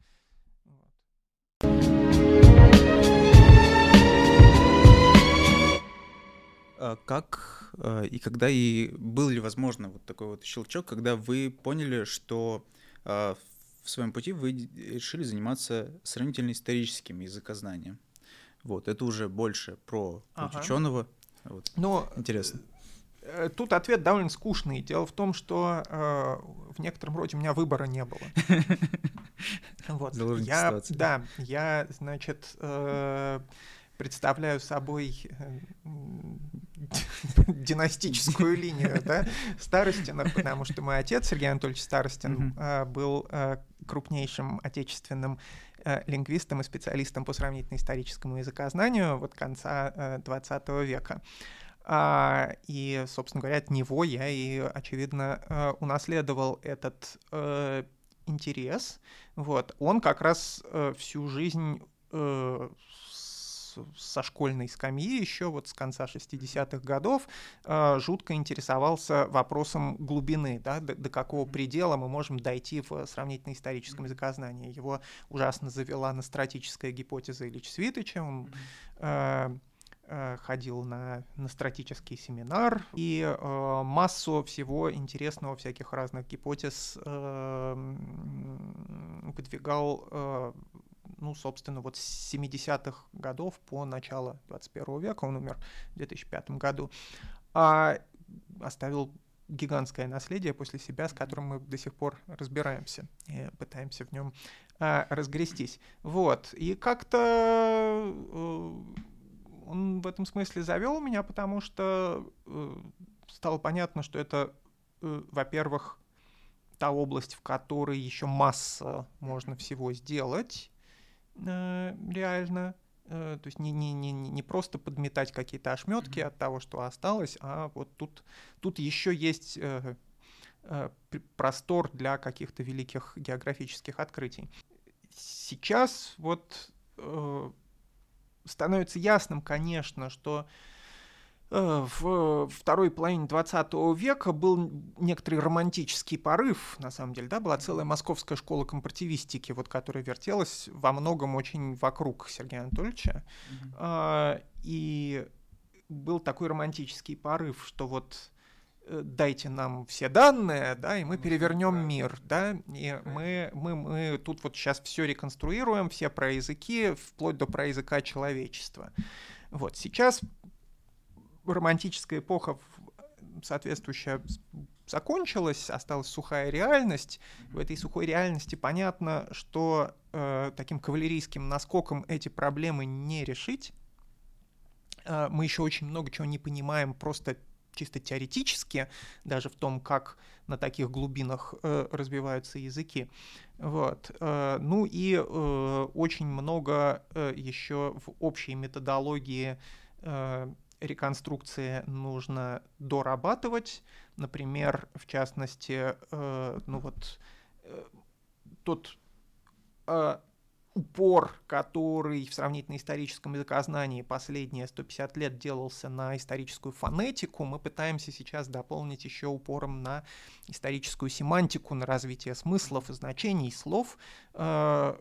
А как а, и когда и был ли возможно вот такой вот щелчок, когда вы поняли, что а, в своем пути вы решили заниматься сравнительно историческим языкознанием? Вот, это уже больше про ага. ученого. Вот. Но Интересно. Э, тут ответ довольно скучный. Дело в том, что э, в некотором роде у меня выбора не было. Вот. Я, да, я, значит, э, представляю собой э, династическую линию да, Старостина, потому что мой отец, Сергей Анатольевич Старостин, э, был крупнейшим отечественным лингвистом и специалистом по сравнительно-историческому языкознанию вот конца 20 века. А, и, собственно говоря, от него я и, очевидно, э, унаследовал этот э, интерес. Вот. Он как раз э, всю жизнь со школьной скамьи еще вот с конца 60-х годов э, жутко интересовался вопросом глубины, да, до, до какого предела мы можем дойти в сравнительно-историческом языкознании. Его ужасно завела настратическая гипотеза Ильич Свитыча. Он э, Э, ходил на, на стратический семинар и э, массу всего интересного, всяких разных гипотез э, выдвигал, э, ну, собственно, вот с 70-х годов по начало 21 века, он умер в 2005 году, а оставил гигантское наследие после себя, с которым мы до сих пор разбираемся и пытаемся в нем а, разгрестись. Вот. И как-то э, он в этом смысле завел меня, потому что э, стало понятно, что это, э, во-первых, та область, в которой еще масса можно всего сделать э, реально. Э, то есть не, не, не, не просто подметать какие-то ошметки mm-hmm. от того, что осталось, а вот тут, тут еще есть э, э, простор для каких-то великих географических открытий. Сейчас вот э, становится ясным, конечно, что Э, в второй половине 20 века был некоторый романтический порыв, на самом деле, да, была целая московская школа компартивистики, вот, которая вертелась во многом очень вокруг Сергея Анатольевича, mm-hmm. и был такой романтический порыв, что вот дайте нам все данные, да, и мы перевернем мир, да, и мы, мы, мы тут вот сейчас все реконструируем, все про языки, вплоть до про языка человечества. Вот, сейчас романтическая эпоха соответствующая закончилась, осталась сухая реальность. В этой сухой реальности понятно, что э, таким кавалерийским наскоком эти проблемы не решить. Э, мы еще очень много чего не понимаем просто чисто теоретически, даже в том, как на таких глубинах э, развиваются языки. Вот. Э, ну и э, очень много э, еще в общей методологии э, реконструкции нужно дорабатывать. Например, в частности, э, ну вот э, тот э, упор, который в сравнительно-историческом языкознании последние 150 лет делался на историческую фонетику, мы пытаемся сейчас дополнить еще упором на историческую семантику, на развитие смыслов и значений слов, э,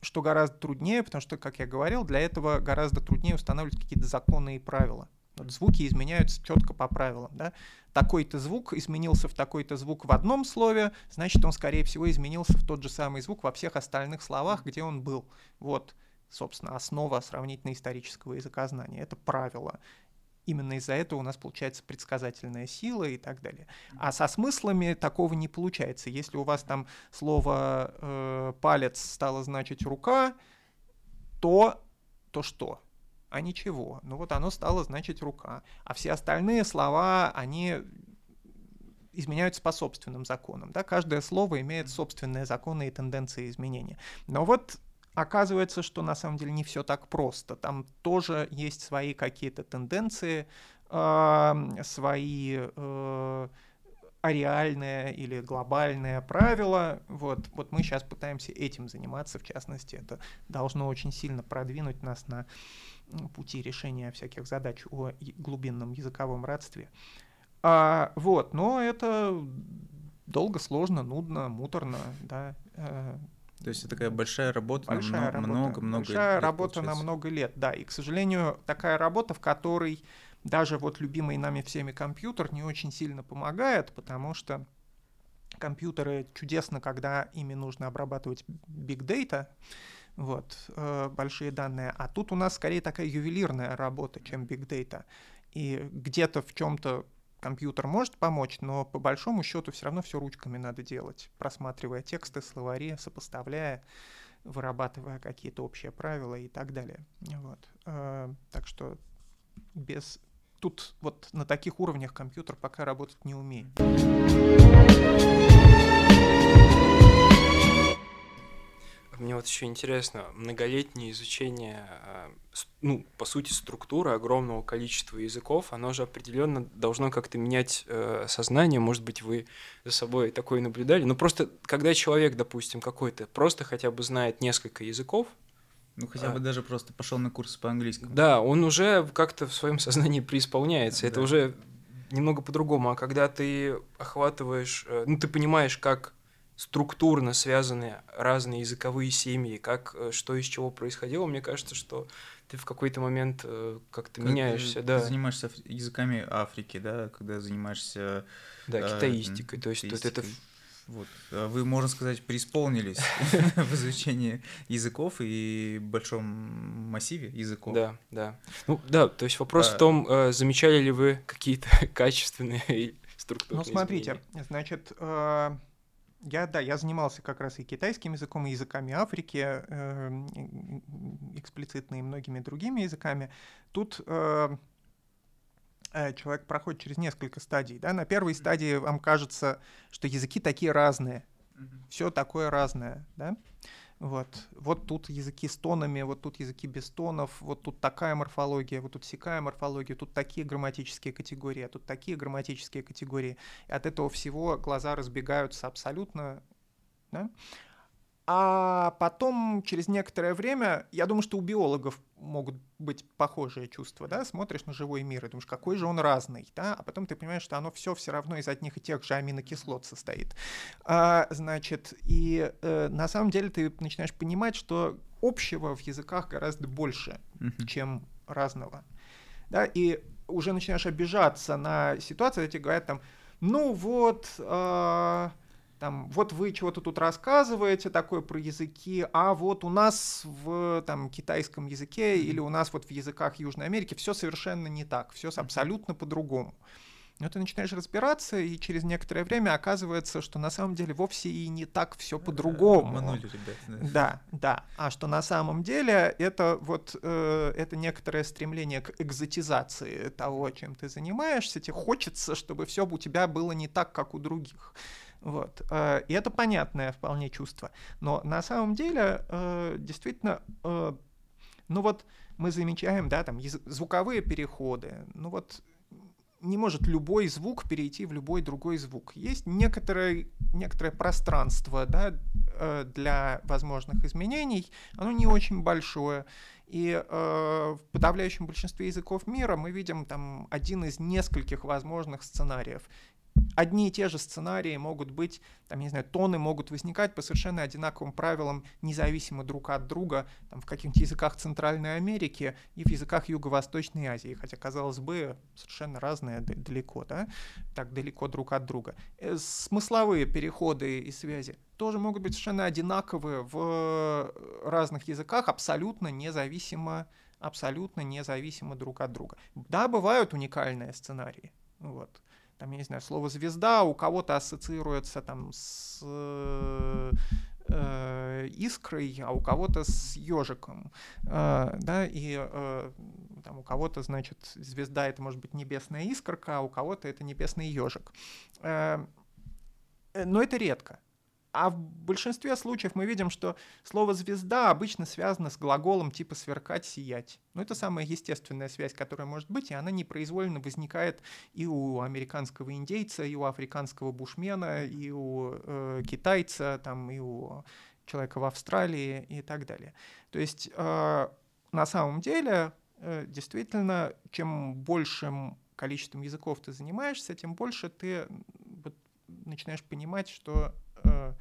что гораздо труднее, потому что, как я говорил, для этого гораздо труднее устанавливать какие-то законы и правила. Вот звуки изменяются четко по правилам. Да? Такой-то звук изменился в такой-то звук в одном слове, значит, он, скорее всего, изменился в тот же самый звук во всех остальных словах, где он был. Вот, собственно, основа сравнительно-исторического языкознания. Это правило. Именно из-за этого у нас получается предсказательная сила и так далее. А со смыслами такого не получается. Если у вас там слово э, палец стало значить рука, то то что? А ничего. Ну вот оно стало значить рука. А все остальные слова, они изменяются по собственным законам. Да? Каждое слово имеет собственные законы и тенденции изменения. Но вот оказывается, что на самом деле не все так просто. Там тоже есть свои какие-то тенденции, э, свои э, ареальные или глобальные правила. Вот, вот мы сейчас пытаемся этим заниматься, в частности, это должно очень сильно продвинуть нас на пути решения всяких задач о глубинном языковом родстве. А, вот, но это долго, сложно, нудно, муторно, да. Э, то есть это такая большая работа большая на много-много лет. Большая работа получается. на много лет, да. И, к сожалению, такая работа, в которой даже вот любимый нами всеми компьютер не очень сильно помогает, потому что компьютеры чудесно, когда ими нужно обрабатывать big data, вот, э, большие данные. А тут у нас скорее такая ювелирная работа, чем big data. И где-то в чем-то компьютер может помочь, но по большому счету все равно все ручками надо делать, просматривая тексты, словари, сопоставляя, вырабатывая какие-то общие правила и так далее. Вот. Э, так что без тут вот на таких уровнях компьютер пока работать не умеет. Мне вот еще интересно, многолетнее изучение, а, ну, по сути, структуры огромного количества языков, оно же определенно должно как-то менять э, сознание. Может быть, вы за собой такое наблюдали. Но просто, когда человек, допустим, какой-то просто хотя бы знает несколько языков, ну, хотя бы а, даже просто пошел на курсы по английскому. Да, он уже как-то в своем сознании преисполняется. Да. Это уже немного по-другому. А когда ты охватываешь, э, ну, ты понимаешь, как структурно связаны разные языковые семьи, как э, что из чего происходило, мне кажется, что ты в какой-то момент э, как-то как меняешься, ты, да. Ты занимаешься языками Африки, да, когда занимаешься... Да, э, китаистикой, то есть китаистикой. это... Вот. А вы, можно сказать, преисполнились в изучении языков и большом массиве языков. Да, да. Ну да, то есть вопрос в том, замечали ли вы какие-то качественные структурные Ну смотрите, значит, я, да, я занимался как раз и китайским языком, и языками Африки, э, эксплицитно и многими другими языками. Тут э, э, человек проходит через несколько стадий. Да? На первой стадии вам кажется, что языки такие разные, все такое разное. Да? Вот. вот тут языки с тонами, вот тут языки без тонов, вот тут такая морфология, вот тут всякая морфология, тут такие грамматические категории, а тут такие грамматические категории. И от этого всего глаза разбегаются абсолютно. Да? А потом, через некоторое время, я думаю, что у биологов могут быть похожие чувства, да, смотришь на живой мир и думаешь, какой же он разный, да, а потом ты понимаешь, что оно все все равно из одних и тех же аминокислот состоит. А, значит, и э, на самом деле ты начинаешь понимать, что общего в языках гораздо больше, mm-hmm. чем разного. Да, и уже начинаешь обижаться на ситуацию, тебе говорят там, ну вот, э, там, вот вы чего-то тут рассказываете такое про языки, а вот у нас в там, китайском языке или у нас вот в языках Южной Америки все совершенно не так, все абсолютно по-другому. Но ты начинаешь разбираться, и через некоторое время оказывается, что на самом деле вовсе и не так все по-другому. Ребят. Да. да, да. А что на самом деле это вот э, это некоторое стремление к экзотизации того, чем ты занимаешься. Тебе хочется, чтобы все у тебя было не так, как у других. Вот. Э, и это понятное вполне чувство. Но на самом деле, э, действительно, э, ну вот мы замечаем, да, там звуковые переходы. Ну вот не может любой звук перейти в любой другой звук. Есть некоторое, некоторое пространство да, для возможных изменений, оно не очень большое. И э, в подавляющем большинстве языков мира мы видим там один из нескольких возможных сценариев одни и те же сценарии могут быть, там, не знаю, тоны могут возникать по совершенно одинаковым правилам, независимо друг от друга, там, в каких-нибудь языках Центральной Америки и в языках Юго-Восточной Азии, хотя, казалось бы, совершенно разные далеко, да, так далеко друг от друга. Э, смысловые переходы и связи тоже могут быть совершенно одинаковые в разных языках, абсолютно независимо абсолютно независимо друг от друга. Да, бывают уникальные сценарии, вот, там, я не знаю, слово «звезда» у кого-то ассоциируется там с э, искрой, а у кого-то с ежиком, э, да, и э, там у кого-то, значит, звезда это может быть небесная искорка, а у кого-то это небесный ежик. Э, э но это редко. А в большинстве случаев мы видим, что слово «звезда» обычно связано с глаголом типа «сверкать», «сиять». Ну, это самая естественная связь, которая может быть, и она непроизвольно возникает и у американского индейца, и у африканского бушмена, и у э, китайца, там, и у человека в Австралии и так далее. То есть э, на самом деле, э, действительно, чем большим количеством языков ты занимаешься, тем больше ты вот, начинаешь понимать, что э,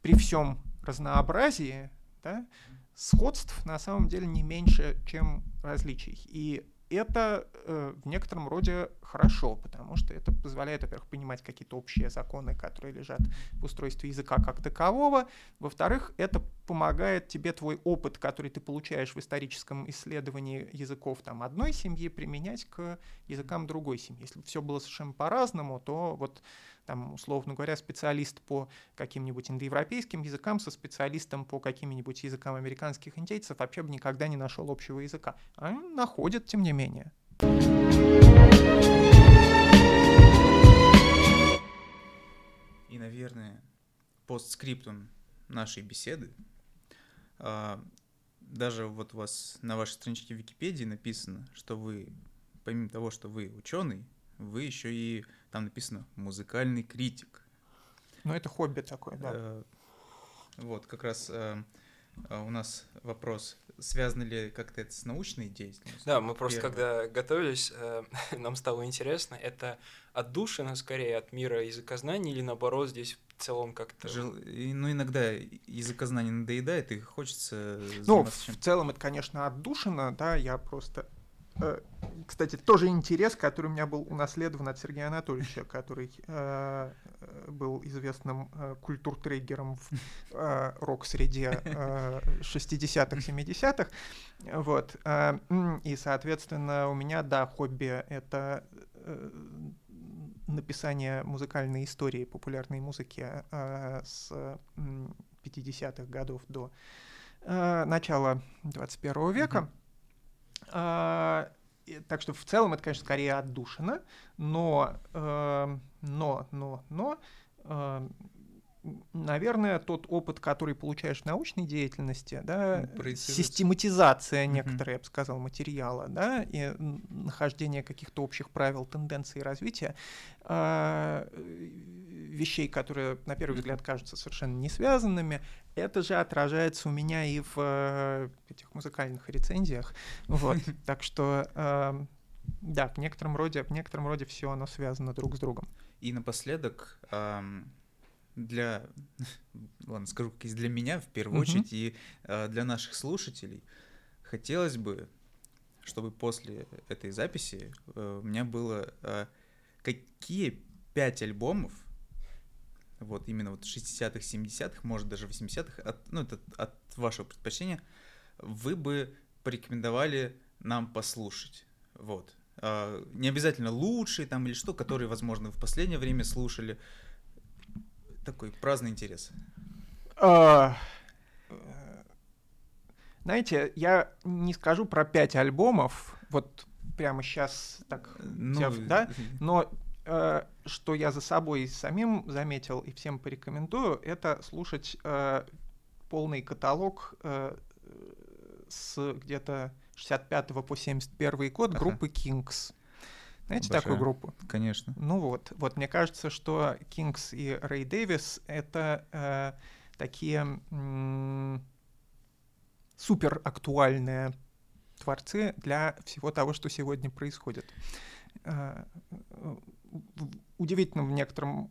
при всем разнообразии да, сходств на самом деле не меньше, чем различий. И это э, в некотором роде хорошо, потому что это позволяет, во-первых, понимать какие-то общие законы, которые лежат в устройстве языка как такового. Во-вторых, это помогает тебе твой опыт, который ты получаешь в историческом исследовании языков там, одной семьи, применять к языкам другой семьи. Если все было совершенно по-разному, то вот там, условно говоря, специалист по каким-нибудь индоевропейским языкам со специалистом по каким-нибудь языкам американских индейцев вообще бы никогда не нашел общего языка. А находят, тем не менее. И, наверное, постскриптум нашей беседы. А, даже вот у вас на вашей страничке Википедии написано, что вы, помимо того, что вы ученый, вы еще и там написано музыкальный критик. Ну, это хобби такое, да. Э, вот, как раз э, э, у нас вопрос, связано ли как-то это с научной деятельностью? Да, мы просто, Первое. когда готовились, нам стало интересно, это отдушина скорее от мира языкознания или наоборот здесь в целом как-то... Жил... Ну, иногда языкознание надоедает, и хочется... Ну, в целом это, конечно, отдушина, да, я просто кстати, тоже интерес, который у меня был унаследован от Сергея Анатольевича, который э, был известным э, культуртрейгером в э, рок-среде э, 60-х, 70-х. Вот. Э, и, соответственно, у меня, да, хобби — это э, написание музыкальной истории популярной музыки э, с 50-х годов до э, начала 21 века. Mm-hmm. А, так что в целом это, конечно, скорее отдушина, но, э, но, но, но, э, наверное, тот опыт, который получаешь в научной деятельности, да, систематизация некоторая, я бы сказал, материала, да, и нахождение каких-то общих правил, тенденций развития, э, вещей, которые на первый взгляд кажутся совершенно не связанными, это же отражается у меня и в э, этих музыкальных рецензиях. Вот, так что э, да, в некотором роде, в некотором роде все оно связано друг с другом. И напоследок эм, для, ладно, скажу, как есть для меня в первую uh-huh. очередь и э, для наших слушателей хотелось бы, чтобы после этой записи э, у меня было э, какие пять альбомов, вот именно вот 60-х, 70-х, может даже 80-х, от, ну это от вашего предпочтения, вы бы порекомендовали нам послушать. Вот. А, не обязательно лучшие там или что, которые, возможно, в последнее время слушали. Такой праздный интерес. А, знаете, я не скажу про пять альбомов, вот прямо сейчас так ну, взяв, да, но э, что я за собой самим заметил и всем порекомендую, это слушать э, полный каталог э, с где-то 65 по 71 год ага. группы Kings. Знаете Обожаю. такую группу? Конечно. Ну вот, вот мне кажется, что Kings и Рэй Дэвис это э, такие м- супер актуальные творцы для всего того, что сегодня происходит. Э, удивительно в некотором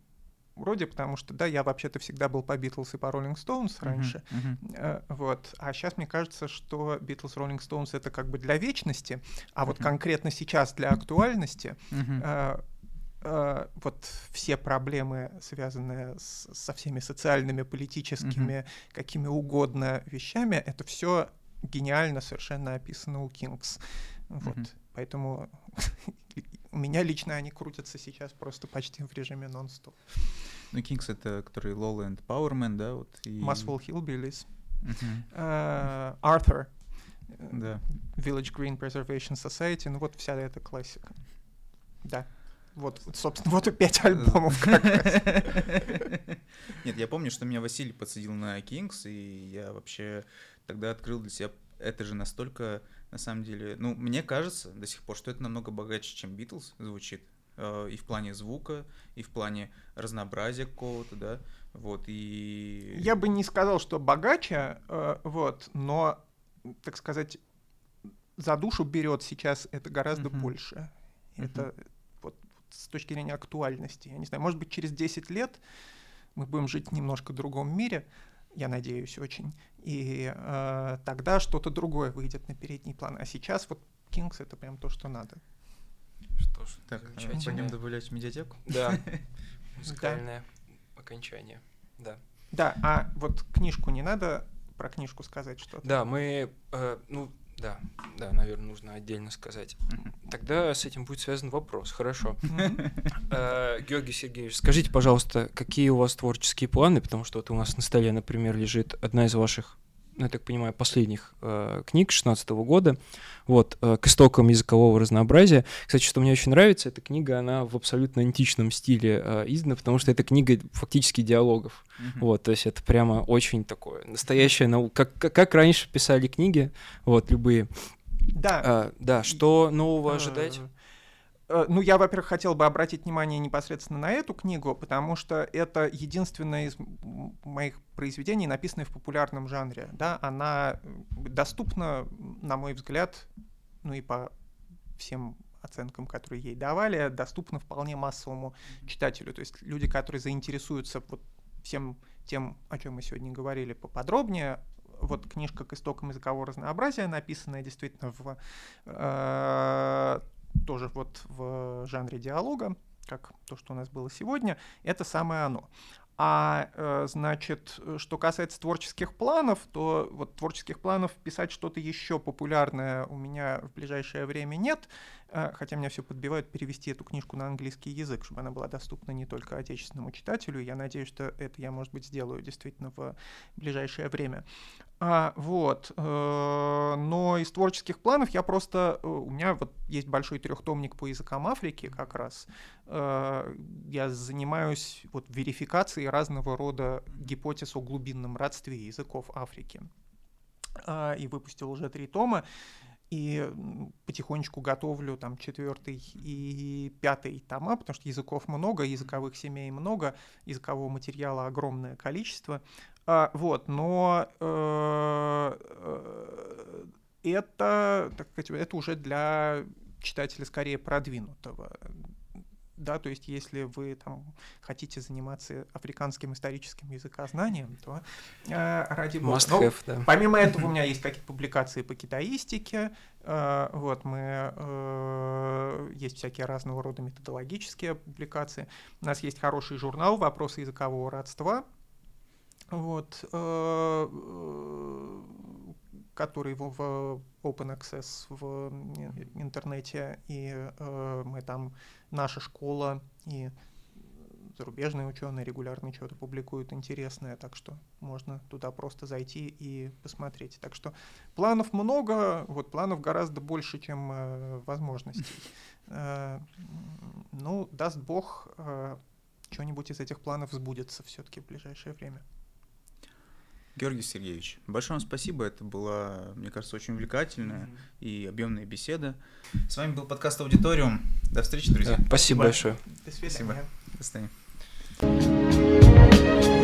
роде, потому что, да, я вообще-то всегда был по Битлз и по Роллинг Стоунс раньше, uh-huh, uh-huh. вот, а сейчас мне кажется, что Битлз, Роллинг Стоунс это как бы для вечности, а uh-huh. вот конкретно сейчас для актуальности uh-huh. Uh, вот все проблемы, связанные с, со всеми социальными, политическими, uh-huh. какими угодно вещами, это все гениально совершенно описано у Кингс. Вот. Uh-huh. Поэтому у меня лично они крутятся сейчас просто почти в режиме нон-стоп. Ну, Kings — это который Lowland Powerman, да? Вот, и... Muswell Hillbillies. Артур. Uh, да. Village Green Preservation Society. Ну, вот вся эта классика. Да. Вот, собственно, вот и пять альбомов как раз. Нет, я помню, что меня Василий подсадил на Kings, и я вообще тогда открыл для себя это же настолько на самом деле, ну, мне кажется до сих пор, что это намного богаче, чем Битлз звучит. Э, и в плане звука, и в плане разнообразия какого-то, да, вот, и... Я бы не сказал, что богаче, э, вот, но, так сказать, за душу берет сейчас это гораздо uh-huh. больше. Uh-huh. Это вот, с точки зрения актуальности. Я не знаю, может быть, через 10 лет мы будем жить в немножко другом мире, я надеюсь очень. И э, тогда что-то другое выйдет на передний план. А сейчас вот Kings это прям то, что надо. Что ж, так, будем добавлять в медиатеку? Да, музыкальное окончание, да. Да, а вот книжку не надо про книжку сказать что-то? Да, мы, э, ну, да, да, наверное, нужно отдельно сказать. Тогда с этим будет связан вопрос. Хорошо. Э, Георгий Сергеевич, скажите, пожалуйста, какие у вас творческие планы? Потому что вот у нас на столе, например, лежит одна из ваших я так понимаю, последних э, книг 16 года, вот, э, «К истокам языкового разнообразия». Кстати, что мне очень нравится, эта книга, она в абсолютно античном стиле э, издана, потому что это книга фактически диалогов, mm-hmm. вот, то есть это прямо очень такое, настоящая наука, как, как, как раньше писали книги, вот, любые. Да. А, да, что нового ожидать? Э, ну, я, во-первых, хотел бы обратить внимание непосредственно на эту книгу, потому что это единственное из моих произведений, написанное в популярном жанре. Да? Она доступна, на мой взгляд, ну и по всем оценкам, которые ей давали, доступна вполне массовому читателю. То есть люди, которые заинтересуются вот всем тем, о чем мы сегодня говорили поподробнее, вот книжка «К истокам языкового разнообразия», написанная действительно в э, тоже вот в жанре диалога, как то, что у нас было сегодня, это самое оно. А, э, значит, что касается творческих планов, то вот творческих планов писать что-то еще популярное у меня в ближайшее время нет. А, хотя меня все подбивают перевести эту книжку на английский язык, чтобы она была доступна не только отечественному читателю. Я надеюсь, что это я, может быть, сделаю действительно в ближайшее время. А, вот. Э, но из творческих планов я просто... Э, у меня вот есть большой трехтомник по языкам Африки как раз. Э, я занимаюсь вот верификацией разного рода гипотез о глубинном родстве языков Африки. А, и выпустил уже три тома. И потихонечку готовлю там четвертый и пятый тома, потому что языков много, языковых семей много, языкового материала огромное количество. А, вот, но э, э, это, так сказать, это уже для читателя скорее продвинутого да, то есть если вы там хотите заниматься африканским историческим языкознанием, то э, ради бога. Must have, да. Помимо этого у меня есть какие-то публикации по китаистике, э, вот мы э, есть всякие разного рода методологические публикации. У нас есть хороший журнал «Вопросы языкового родства», вот, э, который в, Open Access в интернете, и э, мы там, наша школа и зарубежные ученые регулярно что-то публикуют интересное, так что можно туда просто зайти и посмотреть. Так что планов много, вот планов гораздо больше, чем э, возможностей. Э, ну, даст бог, э, что-нибудь из этих планов сбудется все-таки в ближайшее время. Георгий Сергеевич, большое вам спасибо. Это была, мне кажется, очень увлекательная mm-hmm. и объемная беседа. С вами был подкаст Аудиториум. До встречи, друзья. Да, спасибо, спасибо большое. До свидания. Спасибо. До свидания.